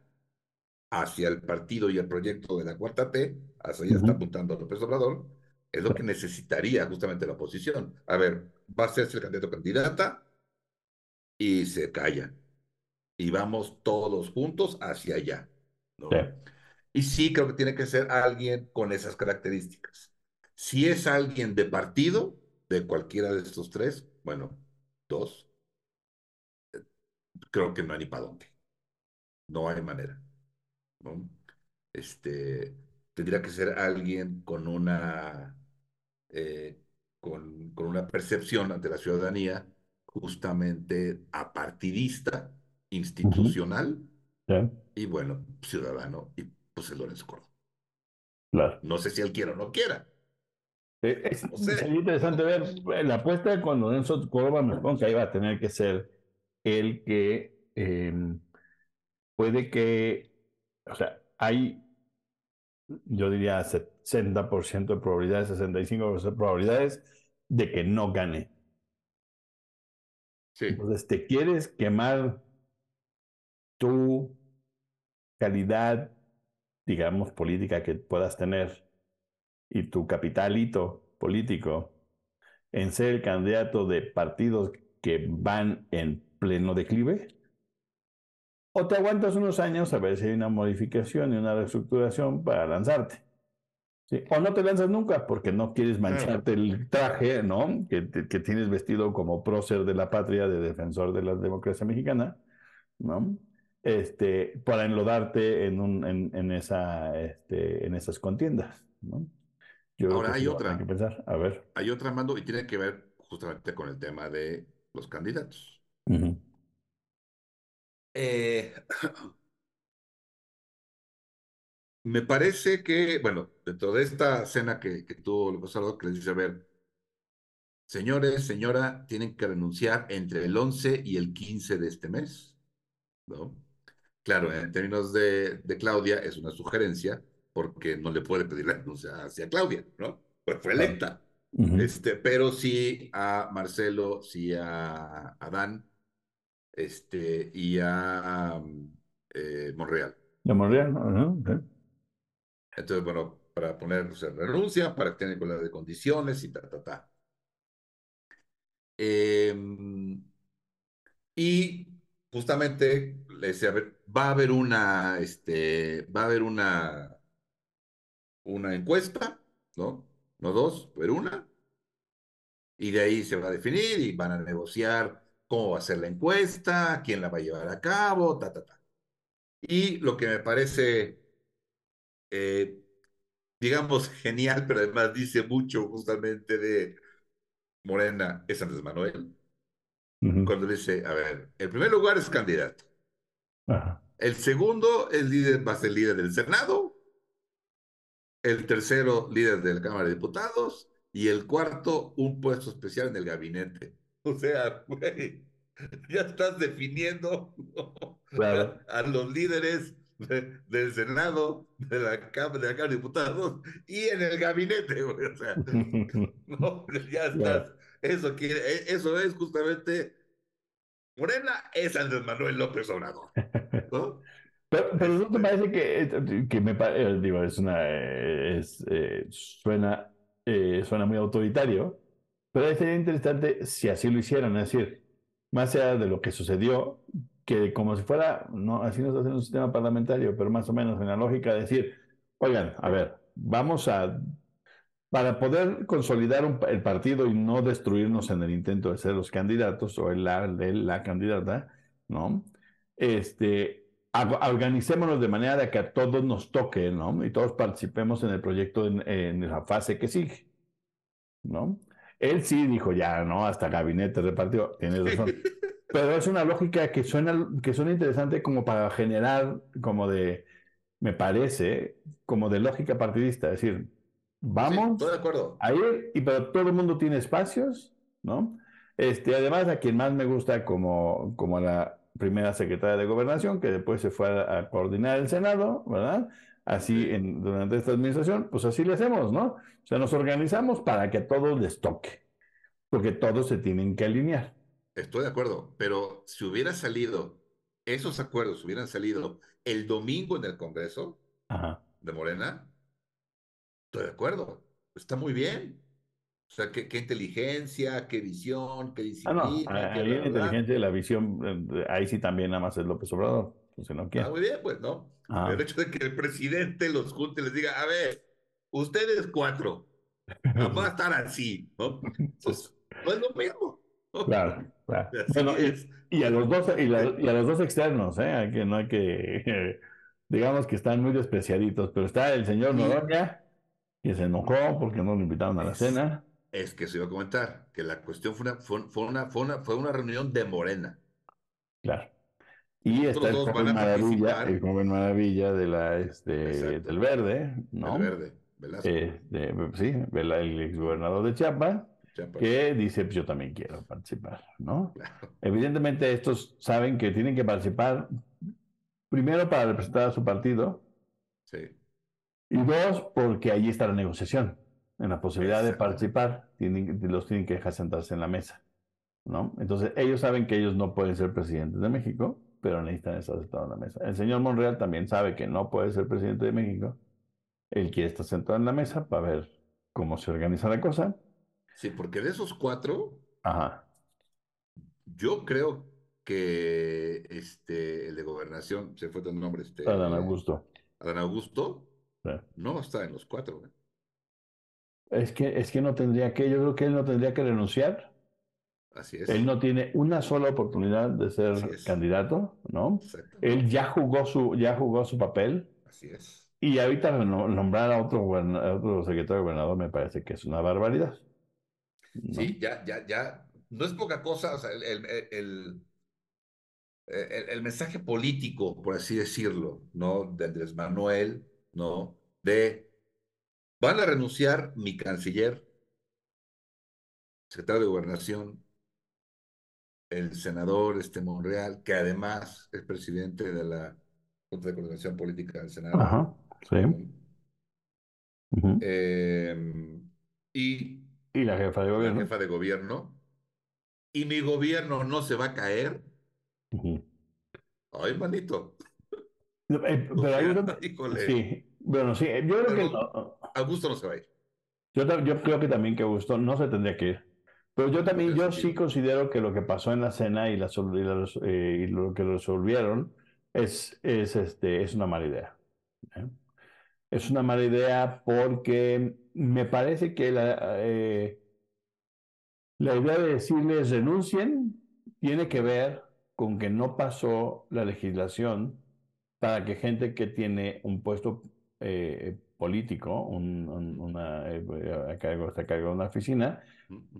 hacia el partido y el proyecto de la cuarta T, hacia allá está apuntando López Obrador, es lo que necesitaría justamente la oposición. A ver, va a ser el candidato candidata y se calla. Y vamos todos juntos hacia allá. Y sí creo que tiene que ser alguien con esas características. Si es alguien de partido, de cualquiera de estos tres, bueno, dos, creo que no hay ni para dónde. No hay manera. ¿no? Este, tendría que ser alguien con una, eh, con, con, una percepción ante la ciudadanía justamente apartidista, institucional y bueno, ciudadano, y pues el Lorenzo Córdoba. Claro. No sé si él quiera o no quiera. Eh, es, sería interesante ver la apuesta con Lorenzo Córdoba, me supongo que ahí va a tener que ser el que em, puede que, o sea, hay, yo diría 60% de probabilidades, 65% de probabilidades de que no gane. Sí. Entonces, te quieres quemar tu calidad, digamos, política que puedas tener y tu capitalito político en ser el candidato de partidos que van en pleno declive? ¿O te aguantas unos años a ver si hay una modificación y una reestructuración para lanzarte? O no te lanzas nunca porque no quieres mancharte el traje, ¿no? Que, que, tienes vestido como prócer de la patria, de defensor de la democracia mexicana, ¿no? Este, para enlodarte en, un, en, en esa, este, en esas contiendas, ¿no? Yo Ahora hay otra. Hay que pensar. A ver. Hay otra, Mando, y tiene que ver justamente con el tema de los candidatos. Eh, me parece que, bueno, dentro de esta cena que, que tuvo el pasado, que les dice, a ver, señores, señora, tienen que renunciar entre el 11 y el 15 de este mes, ¿no? Claro, en términos de, de Claudia es una sugerencia, porque no le puede pedir la renuncia hacia Claudia, ¿no? Pues fue electa. este, pero sí a Marcelo, sí a Adán, este, y a eh, Monreal. De Monreal, ¿no? Entonces, bueno, para poner, o sea, renuncia, para tener con las de condiciones y ta, ta, ta. Em, y justamente a ver, va a haber una, este, va a haber una, una encuesta, ¿no? No dos, pero una. Y de ahí se va a definir y van a negociar cómo va a ser la encuesta, quién la va a llevar a cabo, ta, ta, ta. Y lo que me parece, eh, digamos, genial, pero además dice mucho justamente de Morena, es Andrés Manuel. Cuando dice, a ver, el primer lugar es candidato. El segundo, el líder va a ser líder del Senado. El tercero, líder de la Cámara de Diputados. Y el cuarto, un puesto especial en el gabinete. O sea, güey, ya estás definiendo a, los líderes del Senado, de la, Cámara, de Diputados y en el gabinete, güey. O sea, no, ya estás. Eso, quiere, e, eso es justamente. Morena es Andrés Manuel López Obrador. ¿no? Pero, pero no te este parece que, que me eh, digo, es una, es, eh, suena, eh, suena muy autoritario, pero sería interesante si así lo hicieran, es decir, más allá de lo que sucedió, que como si fuera, no, así no se hace en un sistema parlamentario, pero más o menos en la lógica de decir, oigan, a ver, vamos a, para poder consolidar un- el partido y no destruirnos en el intento de ser los candidatos o el, la, de la candidata, ¿no? Este, organicémonos de manera de que a todos nos toque, ¿no? Y todos participemos en el proyecto en, en la fase que sigue, ¿no? Él sí dijo ya, ¿no? Hasta gabinete repartió, tienes razón. Pero es una lógica que suena, que suena interesante como para generar, como de, me parece, como de lógica partidista. Es decir, Sí, vamos estoy de acuerdo. a ir, y pero todo el mundo tiene espacios, ¿no? Este, además, a quien más me gusta como, como la primera secretaria de Gobernación, que después se fue a, a coordinar el Senado, ¿verdad? Así Sí. en, durante esta administración, pues así le hacemos, ¿no? O sea, nos organizamos para que a todos les toque, porque todos se tienen que alinear. Estoy de acuerdo, pero si hubiera salido, esos acuerdos hubieran salido el domingo en el Congreso Ajá. de Morena, estoy de acuerdo. Está muy bien. O sea, qué, qué inteligencia, qué visión, qué Ah, no, disciplina, qué ahí bla, la inteligencia y la visión, eh, ahí sí también nada más es López Obrador, pues si no Está quiere. muy bien, pues, ¿no? Pero el hecho de que el presidente los junte y les diga, a ver, ustedes cuatro, vamos a estar así, ¿no? Entonces, no es lo mismo. ¿no? Claro, claro. Bueno, y, a los dos, y, la- y a los dos externos, ¿eh? Hay que, no hay que, digamos que están muy despreciaditos, pero está el señor Noroña, que se enojó porque no lo invitaron a la cena. Es que se iba a comentar que la cuestión fue una, fue, fue una, fue una, fue una reunión de Morena. Claro. Y está el joven maravilla, el joven maravilla de la, este, del verde, ¿no? El verde, Velasco, Este, sí, el exgobernador de Chiapas, Chiapas. que dice, pues yo también quiero participar, ¿no? Claro. Evidentemente estos saben que tienen que participar primero para representar a su partido Sí, y dos porque allí está la negociación, en la posibilidad de participar, tienen, los tienen que dejar sentarse en la mesa, ¿no? Entonces ellos saben que ellos no pueden ser presidentes de México, pero necesitan estar sentados en la mesa. El señor Monreal también sabe que no puede ser presidente de México, él quiere estar sentado en la mesa para ver cómo se organiza la cosa. sí, porque de esos cuatro, Ajá, yo creo que este, el de gobernación, se fue tu nombre, este, Adán Augusto. Adán Augusto, Sí. no está en los cuatro. ¿eh? Es que, es que no tendría que, yo creo que él no tendría que renunciar. Así es. Él no tiene una sola oportunidad de ser candidato, ¿no? Él ya jugó su, ya jugó su papel Así es. y ahorita nombrar a otro, a otro secretario de gobernador me parece que es una barbaridad. ¿no? Sí, ya, ya, ya. No es poca cosa, o sea, el, el, el, el- el mensaje político, por así decirlo, ¿no? De Andrés Manuel, ¿no? De van a renunciar mi canciller, secretario de Gobernación, el senador este Monreal, que además es presidente de la Junta de Coordinación Política del Senado. Ajá, sí. Eh, y Y la jefa de la gobierno. jefa de gobierno, y mi gobierno no se va a caer. Ay, manito. Eh, O Pero donde- híjole. sí, bueno, sí, yo creo que no- Augusto no se va a ir. Yo, creo que también que Augusto no se tendría que ir. Pero yo también, yo sí considero que lo que pasó en la cena y, la, y, la eh, y lo que resolvieron es, es, este, es una mala idea. ¿eh? Es una mala idea porque me parece que la, eh, la idea de decirles renuncien tiene que ver con que no pasó la legislación para que gente que tiene un puesto eh, político, un- un- una, eh, a cargo, está a cargo de una oficina,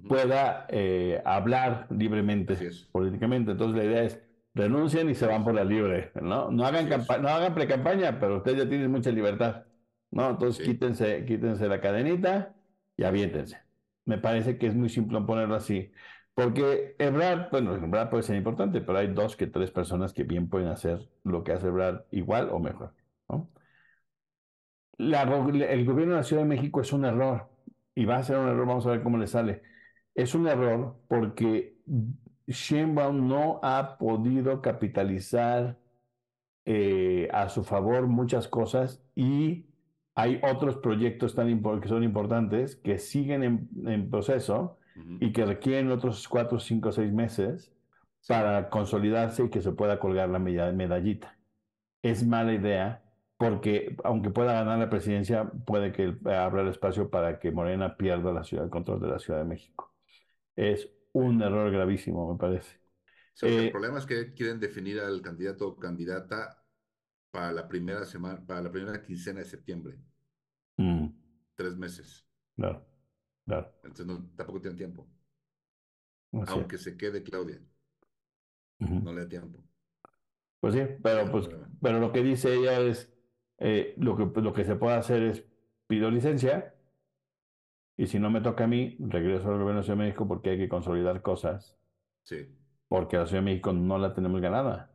pueda eh, hablar libremente políticamente. Entonces la idea es renuncien y se van por la libre, ¿no? No hagan, no hagan pre-campaña, pero ustedes ya tienen mucha libertad, ¿no? Entonces Sí. quítense, quítense la cadenita y aviéntense. Me parece que es muy simple ponerlo así. Porque Ebrard, bueno, Ebrard puede ser importante, pero hay dos que tres personas que bien pueden hacer lo que hace Ebrard igual o mejor, ¿no? La el gobierno de la Ciudad de México es un error y va a ser un error, vamos a ver cómo le sale. Es un error porque Sheinbaum no ha podido capitalizar eh, a su favor muchas cosas y hay otros proyectos tan que son importantes que siguen en, en proceso y que requieren otros cuatro, cinco, seis meses para consolidarse y que se pueda colgar la medallita. Es mala idea porque aunque pueda ganar la presidencia, puede que abra el espacio para que Morena pierda la ciudad, el control de la Ciudad de México. Es un error gravísimo, me parece. el eh, problema es que quieren definir al candidato o candidata para la primera semana, para la primera quincena de septiembre. Mm. Tres meses. Claro, claro. Entonces tampoco tienen tiempo. Aunque se quede Claudia. No le da tiempo. Pues sí, pero, pues, pero lo que dice ella es, eh, lo, que, lo que se puede hacer es, pido licencia, y si no me toca a mí, regreso al gobierno de Ciudad de México porque hay que consolidar cosas. Sí. Porque la Ciudad de México no la tenemos ganada.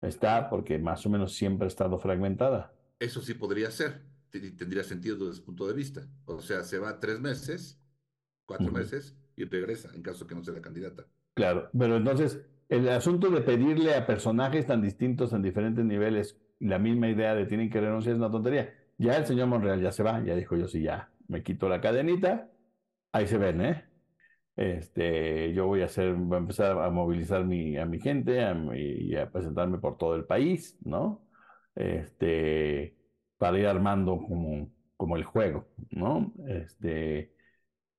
Está porque más o menos siempre ha estado fragmentada. Eso sí podría ser, tendría sentido desde ese punto de vista. O sea, se va tres meses, cuatro meses y regresa en caso que no sea la candidata. Claro, pero entonces el asunto de pedirle a personajes tan distintos en diferentes niveles la misma idea de tienen que renunciar es una tontería. Ya el señor Monreal ya se va, ya dijo yo sí, ya me quito la cadenita, ahí se ven, ¿eh? Este, yo voy a hacer, voy a empezar a movilizar mi, a mi gente y a presentarme por todo el país, ¿no? Este, para ir armando como, como el juego, ¿no? Este,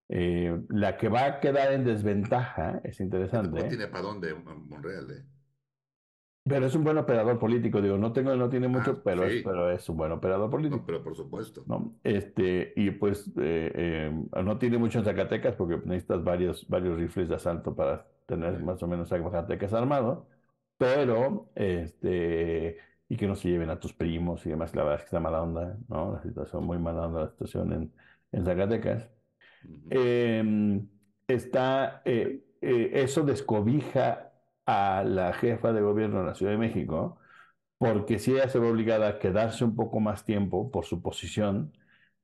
eh, la que va a quedar en desventaja es interesante. No tiene para dónde Monreal, ¿eh? Pero es un buen operador político, digo, no tengo, no tiene mucho, ah, pero, es, pero es un buen operador político. pero por supuesto. ¿no? Este, y pues eh, eh, no tiene mucho en Zacatecas porque necesitas varios, varios rifles de asalto para tener más o menos Zacatecas armado, pero este, y que no se lleven a tus primos y demás, la verdad es que está mala onda, ¿no? La situación, muy mala onda la situación en, en Zacatecas. Em, está, eh, eso descobija a la jefa de gobierno de la Ciudad de México, porque si ella se ve obligada a quedarse un poco más tiempo por su posición,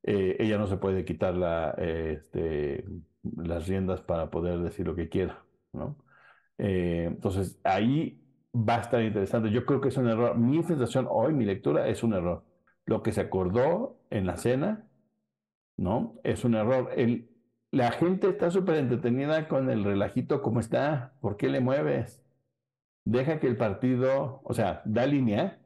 eh, ella no se puede quitar la, este, las riendas para poder decir lo que quiera, ¿no? Eh, entonces, ahí va a estar interesante. Yo creo que es un error. Mi sensación hoy, mi lectura, es un error. Lo que se acordó en la cena, ¿no? Es un error. La gente está súper entretenida con el relajito como está. ¿Por qué le mueves? Deja que el partido, o sea, da línea,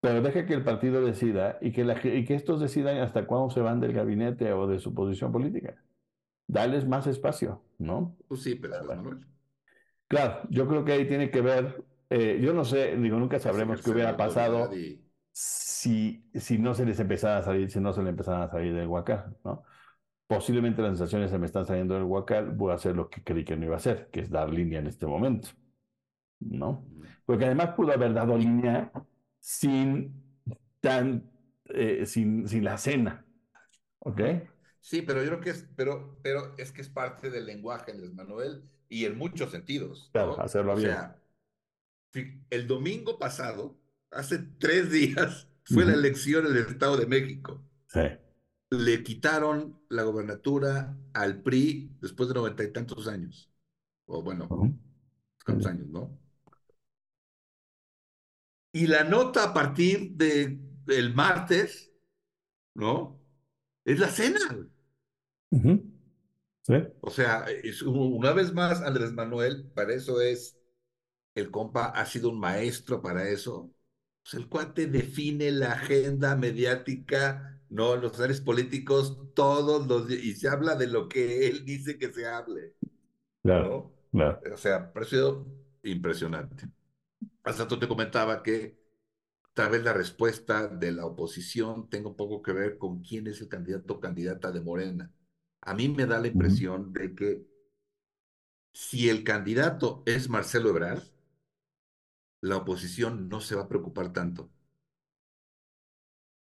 pero deja que el partido decida y que, y que estos decidan hasta cuándo se van del gabinete o de su posición política. Dales más espacio, ¿no? Pues sí, pero Manuel. Claro, yo creo que ahí tiene que ver, eh, yo no sé, digo, nunca sabremos qué hubiera pasado si, si no se les empezara a salir, si no se les empezaran a salir del huacal, ¿no? Posiblemente las sensaciones se me están saliendo del huacal, voy a hacer lo que creí que no iba a hacer, que es dar línea en este momento. ¿No? Porque además pudo haber dado línea sin tan, eh, sin, sin la cena, ¿ok? Sí, pero yo creo que es, pero, pero es que es parte del lenguaje, Andrés Manuel, y en muchos sentidos. Claro, hacerlo bien. el domingo pasado, hace tres días, fue la elección en el Estado de México. Sí. Le quitaron la gobernatura al PRI después de noventa y tantos años. O bueno, ¿cuántos años, no? Y la nota a partir de, del martes, ¿no? Es la cena. ¿Sí? O sea, una vez más, Andrés Manuel, para eso es, el compa ha sido un maestro para eso. Pues el cuate define la agenda mediática, no los seres políticos todos los días, y se habla de lo que él dice que se hable. Claro, claro. O sea, ha parecido impresionante. Hasta tú te comentaba que tal vez la respuesta de la oposición tenga un poco que ver con quién es el candidato o candidata de Morena. A mí me da la impresión de que si el candidato es Marcelo Ebrard, la oposición no se va a preocupar tanto.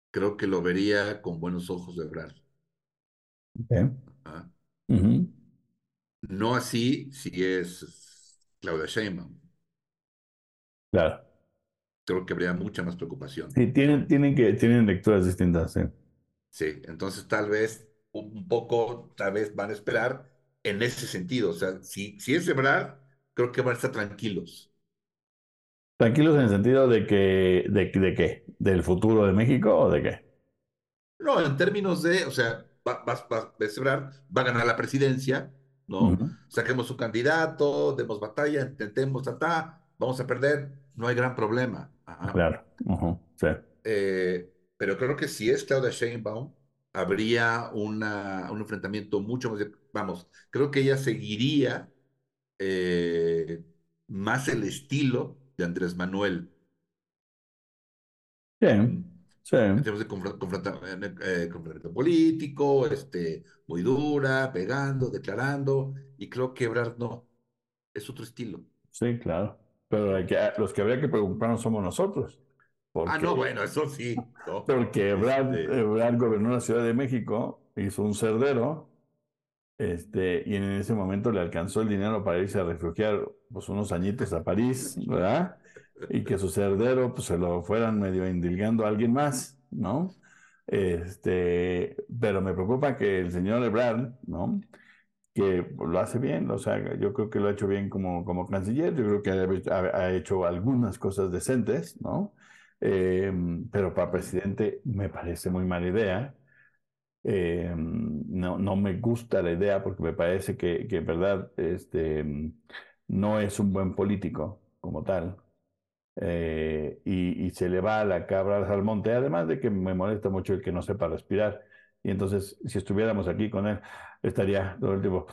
Creo que lo vería con buenos ojos de Ebrard. Ah. No así si es Claudia Sheinbaum. Claro. Creo que habría mucha más preocupación. Sí, tienen, tienen, que, tienen lecturas distintas, sí. Sí, entonces tal vez un poco, tal vez van a esperar en ese sentido. O sea, si, si es Ebrard, creo que van a estar tranquilos. ¿Tranquilos en el sentido de que, de, de qué? ¿Del futuro de México o de qué? No, en términos de, o sea, va, va, va, va a ganar la presidencia, ¿no? Saquemos su candidato, demos batalla, intentemos, ta, vamos a perder, no hay gran problema. Claro, sí. Eh, pero creo que si es Claudia Sheinbaum, habría una, un enfrentamiento mucho más, vamos, creo que ella seguiría eh, más el estilo de Andrés Manuel. Sí, sí. En términos de confrontamiento político, este, muy dura, pegando, declarando, y creo que Ebrard no, es otro estilo. Sí, claro. Pero los que habría que preocuparnos somos nosotros. ah, no, bueno, eso sí. Porque Ebrard, este gobernó la Ciudad de México, hizo un cerdero, este, y en ese momento le alcanzó el dinero para irse a refugiar pues, unos añitos a París, ¿verdad? Y que su cerdero pues, se lo fueran medio indilgando a alguien más, ¿no? Este, pero me preocupa que el señor Ebrard, ¿no? Que lo hace bien, o sea, yo creo que lo ha hecho bien como, como canciller, yo creo que ha, hecho algunas cosas decentes, ¿no? Em, pero para presidente me parece muy mala idea eh, no, no me gusta la idea porque me parece que, que en verdad este, no es un buen político como tal. Eh, y, y, se le va a la cabra al monte, además de que me molesta mucho el que no sepa respirar. Y entonces, si estuviéramos aquí con él, estaría todo el tiempo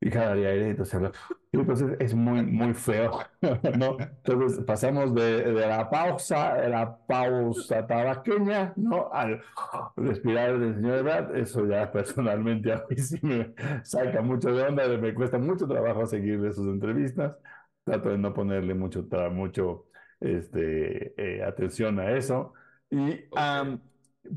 y jalaría aire, entonces habla. entonces es muy, muy feo, ¿no? Entonces pasamos de, de, la pausa, de la pausa tabaqueña, ¿no? Al respirar del señor Brad, eso ya personalmente a mí sí me saca mucho de onda, me cuesta mucho trabajo seguirle sus entrevistas, trato de no ponerle mucho, mucho este, eh, atención a eso. Y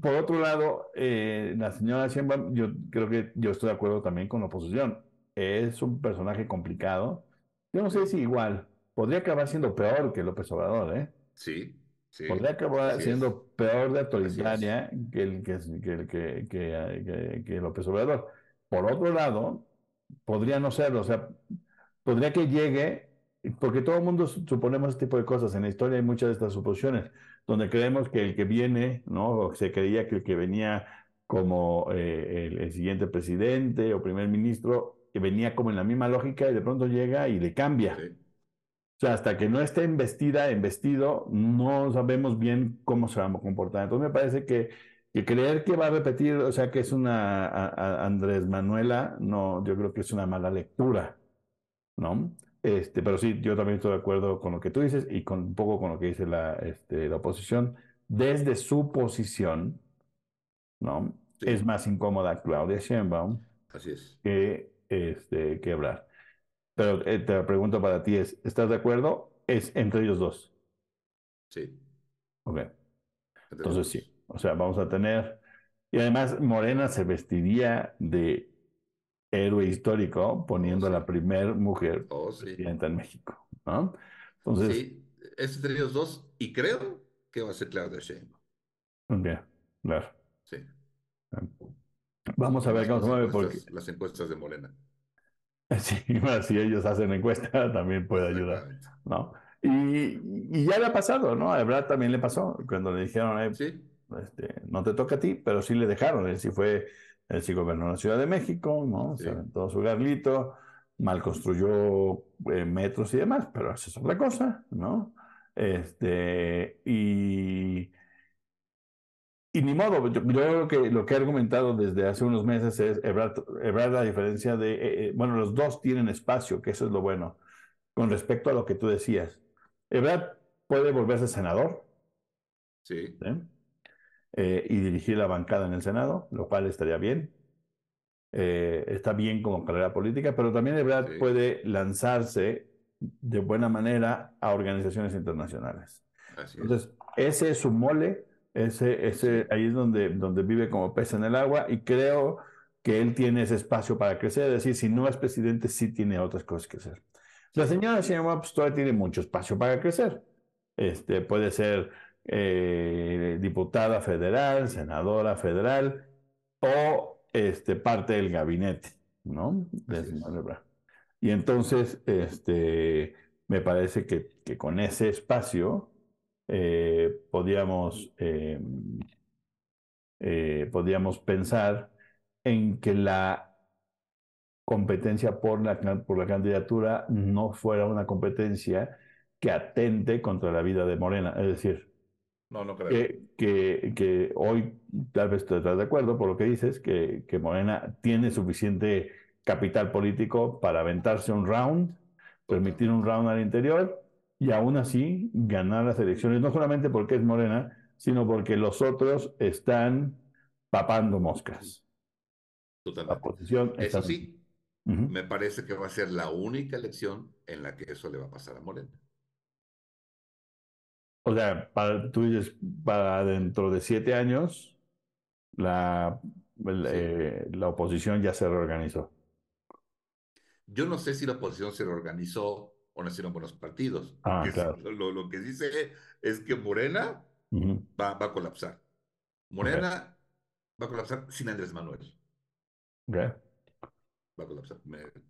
por otro lado, eh, la señora Sheinbaum, yo creo que yo estoy de acuerdo también con la oposición es un personaje complicado. Yo no sé si igual, podría acabar siendo peor que López Obrador, ¿eh? Sí, sí. Podría acabar siendo peor de autoritaria que el que, que, que, que, López Obrador. Por otro lado, podría no serlo, o sea, podría que llegue, porque todo el mundo suponemos este tipo de cosas, en la historia hay muchas de estas suposiciones, donde creemos que el que viene, ¿no? se creía que el que venía como eh, el, siguiente presidente o primer ministro que venía como en la misma lógica y de pronto llega y le cambia. O sea, hasta que no esté investida, investido, no sabemos bien cómo se va a comportar. Entonces me parece que, que creer que va a repetir, o sea, que es una Andrés Manuela, no, yo creo que es una mala lectura, ¿no? Este, pero sí, yo también estoy de acuerdo con lo que tú dices y con un poco con lo que dice la, este, la oposición. Desde su posición, ¿no? Es más incómoda Claudia Sheinbaum Así es. que este, quebrar. Pero eh, te pregunto para ti, es, ¿estás de acuerdo? Es entre ellos dos. Sí. Ok. Entonces sí. O sea, vamos a tener... Y además Morena se vestiría de héroe histórico poniendo a la primer mujer oh, presidenta en México. ¿no? Entonces, sí, es entre ellos dos y creo que va a ser Claudia Sheinbaum. Bien, claro. Sí. Vamos a ver cómo se mueve porque... Las encuestas de Morena. Sí, si ellos hacen encuesta también puede ayudar, ¿no? Y, ya le ha pasado, ¿no? A Ebrard también le pasó, cuando le dijeron, eh, ¿Sí? este, no te toca a ti, pero sí le dejaron, él sí fue, él sí gobernó la Ciudad de México, ¿no? Sí. todo su garlito, mal construyó eh, metros y demás, pero eso es otra cosa, ¿no? Este, y y ni modo, yo, creo que lo que he argumentado desde hace unos meses es Ebrard, la diferencia de, eh, eh, bueno, los dos tienen espacio, que eso es lo bueno, con respecto a lo que tú decías. Ebrard puede volverse senador. Sí. Eh, y dirigir la bancada en el Senado, lo cual estaría bien. está bien como carrera política, pero también Ebrard puede lanzarse de buena manera a organizaciones internacionales. Entonces, ese es su mole ese, ese, ahí es donde, donde vive como pez en el agua y creo que él tiene ese espacio para crecer. Es decir, si no es presidente, sí tiene otras cosas que hacer. La señora Sheinbaum pues, todavía tiene mucho espacio para crecer. Este, puede ser eh, diputada federal, senadora federal o este, parte del gabinete, ¿no? y entonces, este, me parece que, que con ese espacio eh, podíamos, eh, eh, podíamos pensar en que la competencia por la, por la candidatura no fuera una competencia que atente contra la vida de Morena. Es decir, no, no creo. Que, que, que, hoy tal vez estás de acuerdo por lo que dices, que, que Morena tiene suficiente capital político para aventarse un round, permitir un round al interior y aún así ganar las elecciones, no solamente porque es Morena, sino porque los otros están papando moscas. Totalmente. La posición Eso sí, me parece que va a ser la única elección en la que eso le va a pasar a Morena. O sea, para, tú dices, para dentro de siete años, la, eh, la oposición ya se reorganizó. Yo no sé si la oposición se reorganizó o nacieron buenos partidos. Ah, claro. lo, que dice es que Morena va, va, a colapsar. Morena va a colapsar sin Andrés Manuel. Va a colapsar.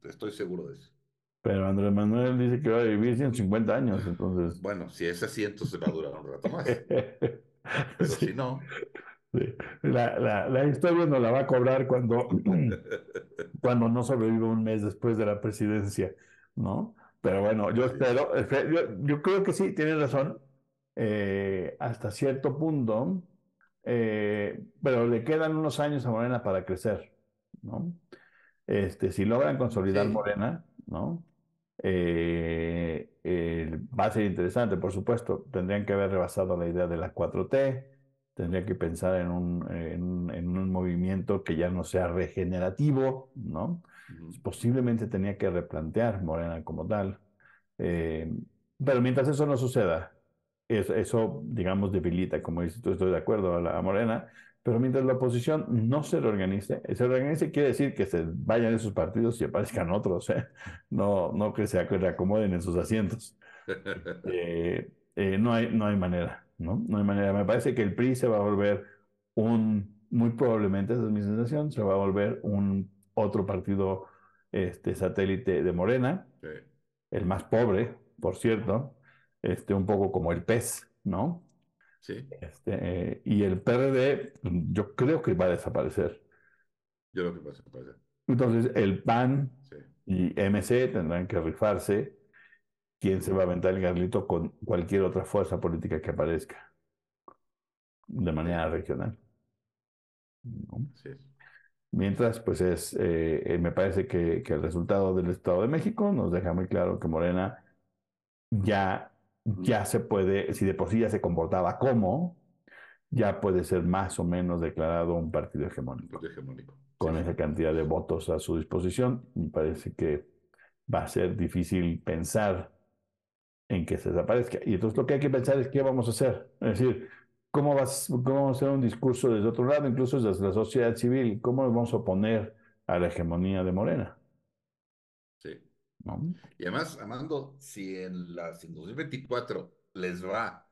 estoy seguro de eso. Pero Andrés Manuel dice que va a vivir 150 años, entonces. Bueno, si es así, entonces va a durar un rato más. Pero si no. La, la, la, historia nos la va a cobrar cuando, cuando no sobreviva un mes después de la presidencia, ¿no? Pero bueno, yo espero, yo, yo creo que sí, tiene razón, eh, hasta cierto punto, eh, pero le quedan unos años a Morena para crecer, ¿no? Este, si logran consolidar Morena, ¿no? Eh, va a ser interesante, por supuesto. Tendrían que haber rebasado la idea de la 4T, tendrían que pensar en un, en, un movimiento que ya no sea regenerativo, ¿no? Posiblemente tenía que replantear Morena como tal. Eh, pero mientras eso no suceda, eso, eso, digamos, debilita, como dices tú, estoy de acuerdo a la Morena, pero mientras la oposición no se reorganice, se reorganice quiere decir que se vayan esos partidos y aparezcan otros, ¿eh? no, no que se reacomoden en sus asientos. Eh, eh, no, hay, no hay manera, ¿no? No hay manera. Me parece que el PRI se va a volver un, muy probablemente, esa es mi sensación, se va a volver un otro partido este, satélite de Morena, el más pobre, por cierto, este, un poco como el pez, ¿no? Sí. Este, y el PRD, yo creo que va a desaparecer. Yo creo que va a desaparecer. Entonces, el PAN y MC tendrán que rifarse quién se va a aventar el garlito con cualquier otra fuerza política que aparezca de manera regional. Mientras, pues es, eh, me parece que, que, el resultado del Estado de México nos deja muy claro que Morena ya ya se puede, si de por sí ya se comportaba como, ya puede ser más o menos declarado un partido hegemónico. Con esa cantidad de votos a su disposición, me parece que va a ser difícil pensar en que se desaparezca. Y entonces lo que hay que pensar es qué vamos a hacer. Es decir, ¿cómo, vas, cómo vamos a hacer un discurso desde otro lado, incluso desde la sociedad civil? ¿Cómo nos vamos a oponer a la hegemonía de Morena? Y además, Amando, si en la 2024 les va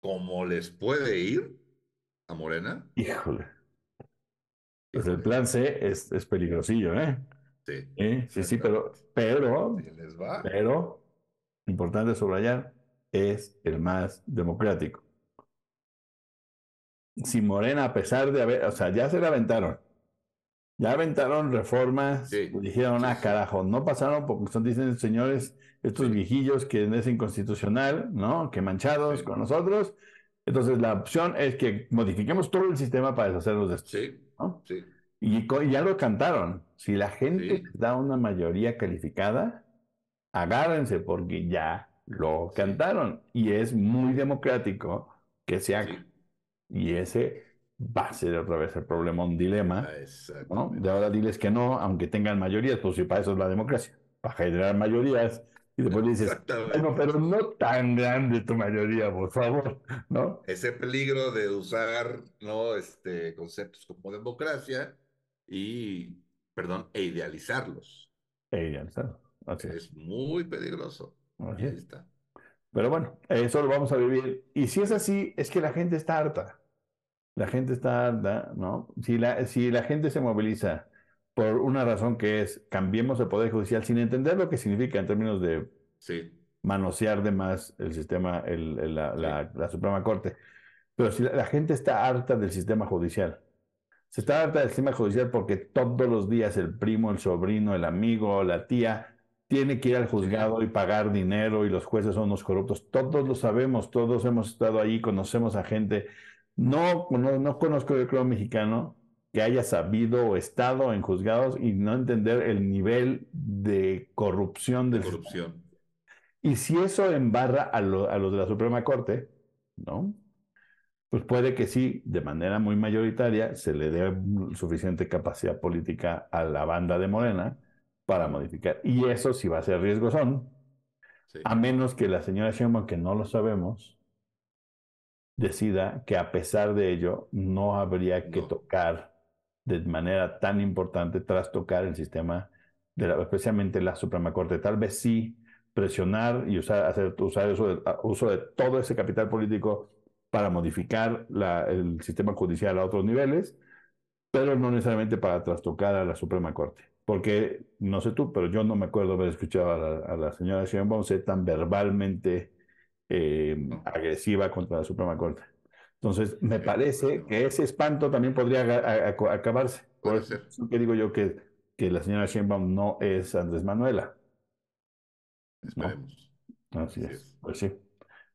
como les puede ir a Morena. Híjole. Pues el plan C es, es peligrosillo, ¿eh? Sí. Sí, sí, pero, pero, pero, importante subrayar, es el más democrático. Si Morena, a pesar de haber, o sea, ya se la aventaron, ya aventaron reformas, dijeron, ah, carajo, no pasaron porque son, dicen señores, estos viejillos que es inconstitucional, ¿no? Que manchados con nosotros. Entonces la opción es que modifiquemos todo el sistema para deshacerlos de esto. Sí, ¿no? sí. Y, ya lo cantaron. Si la gente da una mayoría calificada, agárrense porque ya lo cantaron. Y es muy democrático que se haga. Y ese va a ser otra vez el problema, un dilema. ¿no? De ahora diles que no, aunque tengan mayorías, pues si para eso es la democracia, para generar mayorías. Y después dices, bueno, pero no tan grande tu mayoría, por favor, ¿no? Ese peligro de usar, ¿no? Este, conceptos como democracia y, perdón, e idealizarlos. E idealizarlos. es, muy peligroso. Ahí está. Pero bueno, eso lo vamos a vivir. Y si es así, es que la gente está harta. La gente está, ¿no? Si la, si la gente se moviliza por una razón que es cambiemos el Poder Judicial sin entender lo que significa en términos de manosear de más el sistema, la, Suprema Corte. Pero si la, gente está harta del sistema judicial, Se está harta del sistema judicial porque todos los días el primo, el sobrino, el amigo, la tía tiene que ir al juzgado y pagar dinero y los jueces son los corruptos. Todos lo sabemos, todos hemos estado ahí, conocemos a gente. No, no, no conozco el creo mexicano que haya sabido o estado en juzgados y no entender el nivel de corrupción del corrupción. Y si eso embarra a, a los de la Suprema Corte, ¿no? Pues puede que sí, de manera muy mayoritaria, se le dé suficiente capacidad política a la banda de Morena para modificar. Y eso sí va a ser riesgosón, a menos que la señora Sheinbaum, que no lo sabemos, decida que a pesar de ello no habría que tocar de manera tan importante, tras tocar el sistema, de la, especialmente la Suprema Corte. Tal vez sí presionar y usar, hacer, usar uso de, uso de todo ese capital político para modificar la, el sistema judicial a otros niveles, pero no necesariamente para trastocar a la Suprema Corte porque no sé tú, pero yo no me acuerdo haber escuchado a la, a la señora Sheinbaum ser tan verbalmente eh, agresiva contra la Suprema Corte. Entonces, me parece que ese espanto también podría acabarse. Por eso que digo yo que, que la señora Sheinbaum no es Andrés Manuela. Esperemos. Así, es. Pues sí.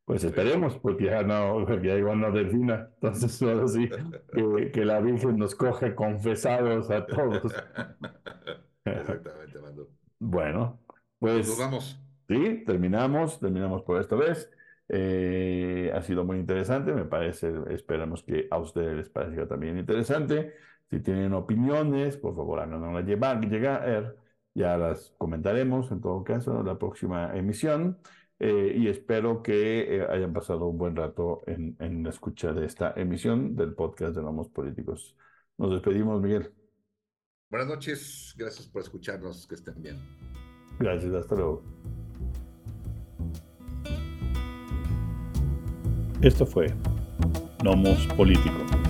Pues esperemos, porque ya no, ya igual no defina. Entonces, solo sí, que, que, la Virgen nos coge confesados a todos. Exactamente, Mando. Bueno, pues. Nos vamos. Sí, terminamos, terminamos por esta vez. Eh, ha sido muy interesante, me parece, esperamos que a ustedes les parezca también interesante. Si tienen opiniones, por favor, háganoslas llevar, llegar, ya las comentaremos en todo caso en la próxima emisión. Eh, y espero que eh, hayan pasado un buen rato en, en la escucha de esta emisión del podcast de Nomos Políticos. Nos despedimos, Miguel. Buenas noches, gracias por escucharnos, que estén bien. Gracias, hasta luego. Esto fue Nomos Político.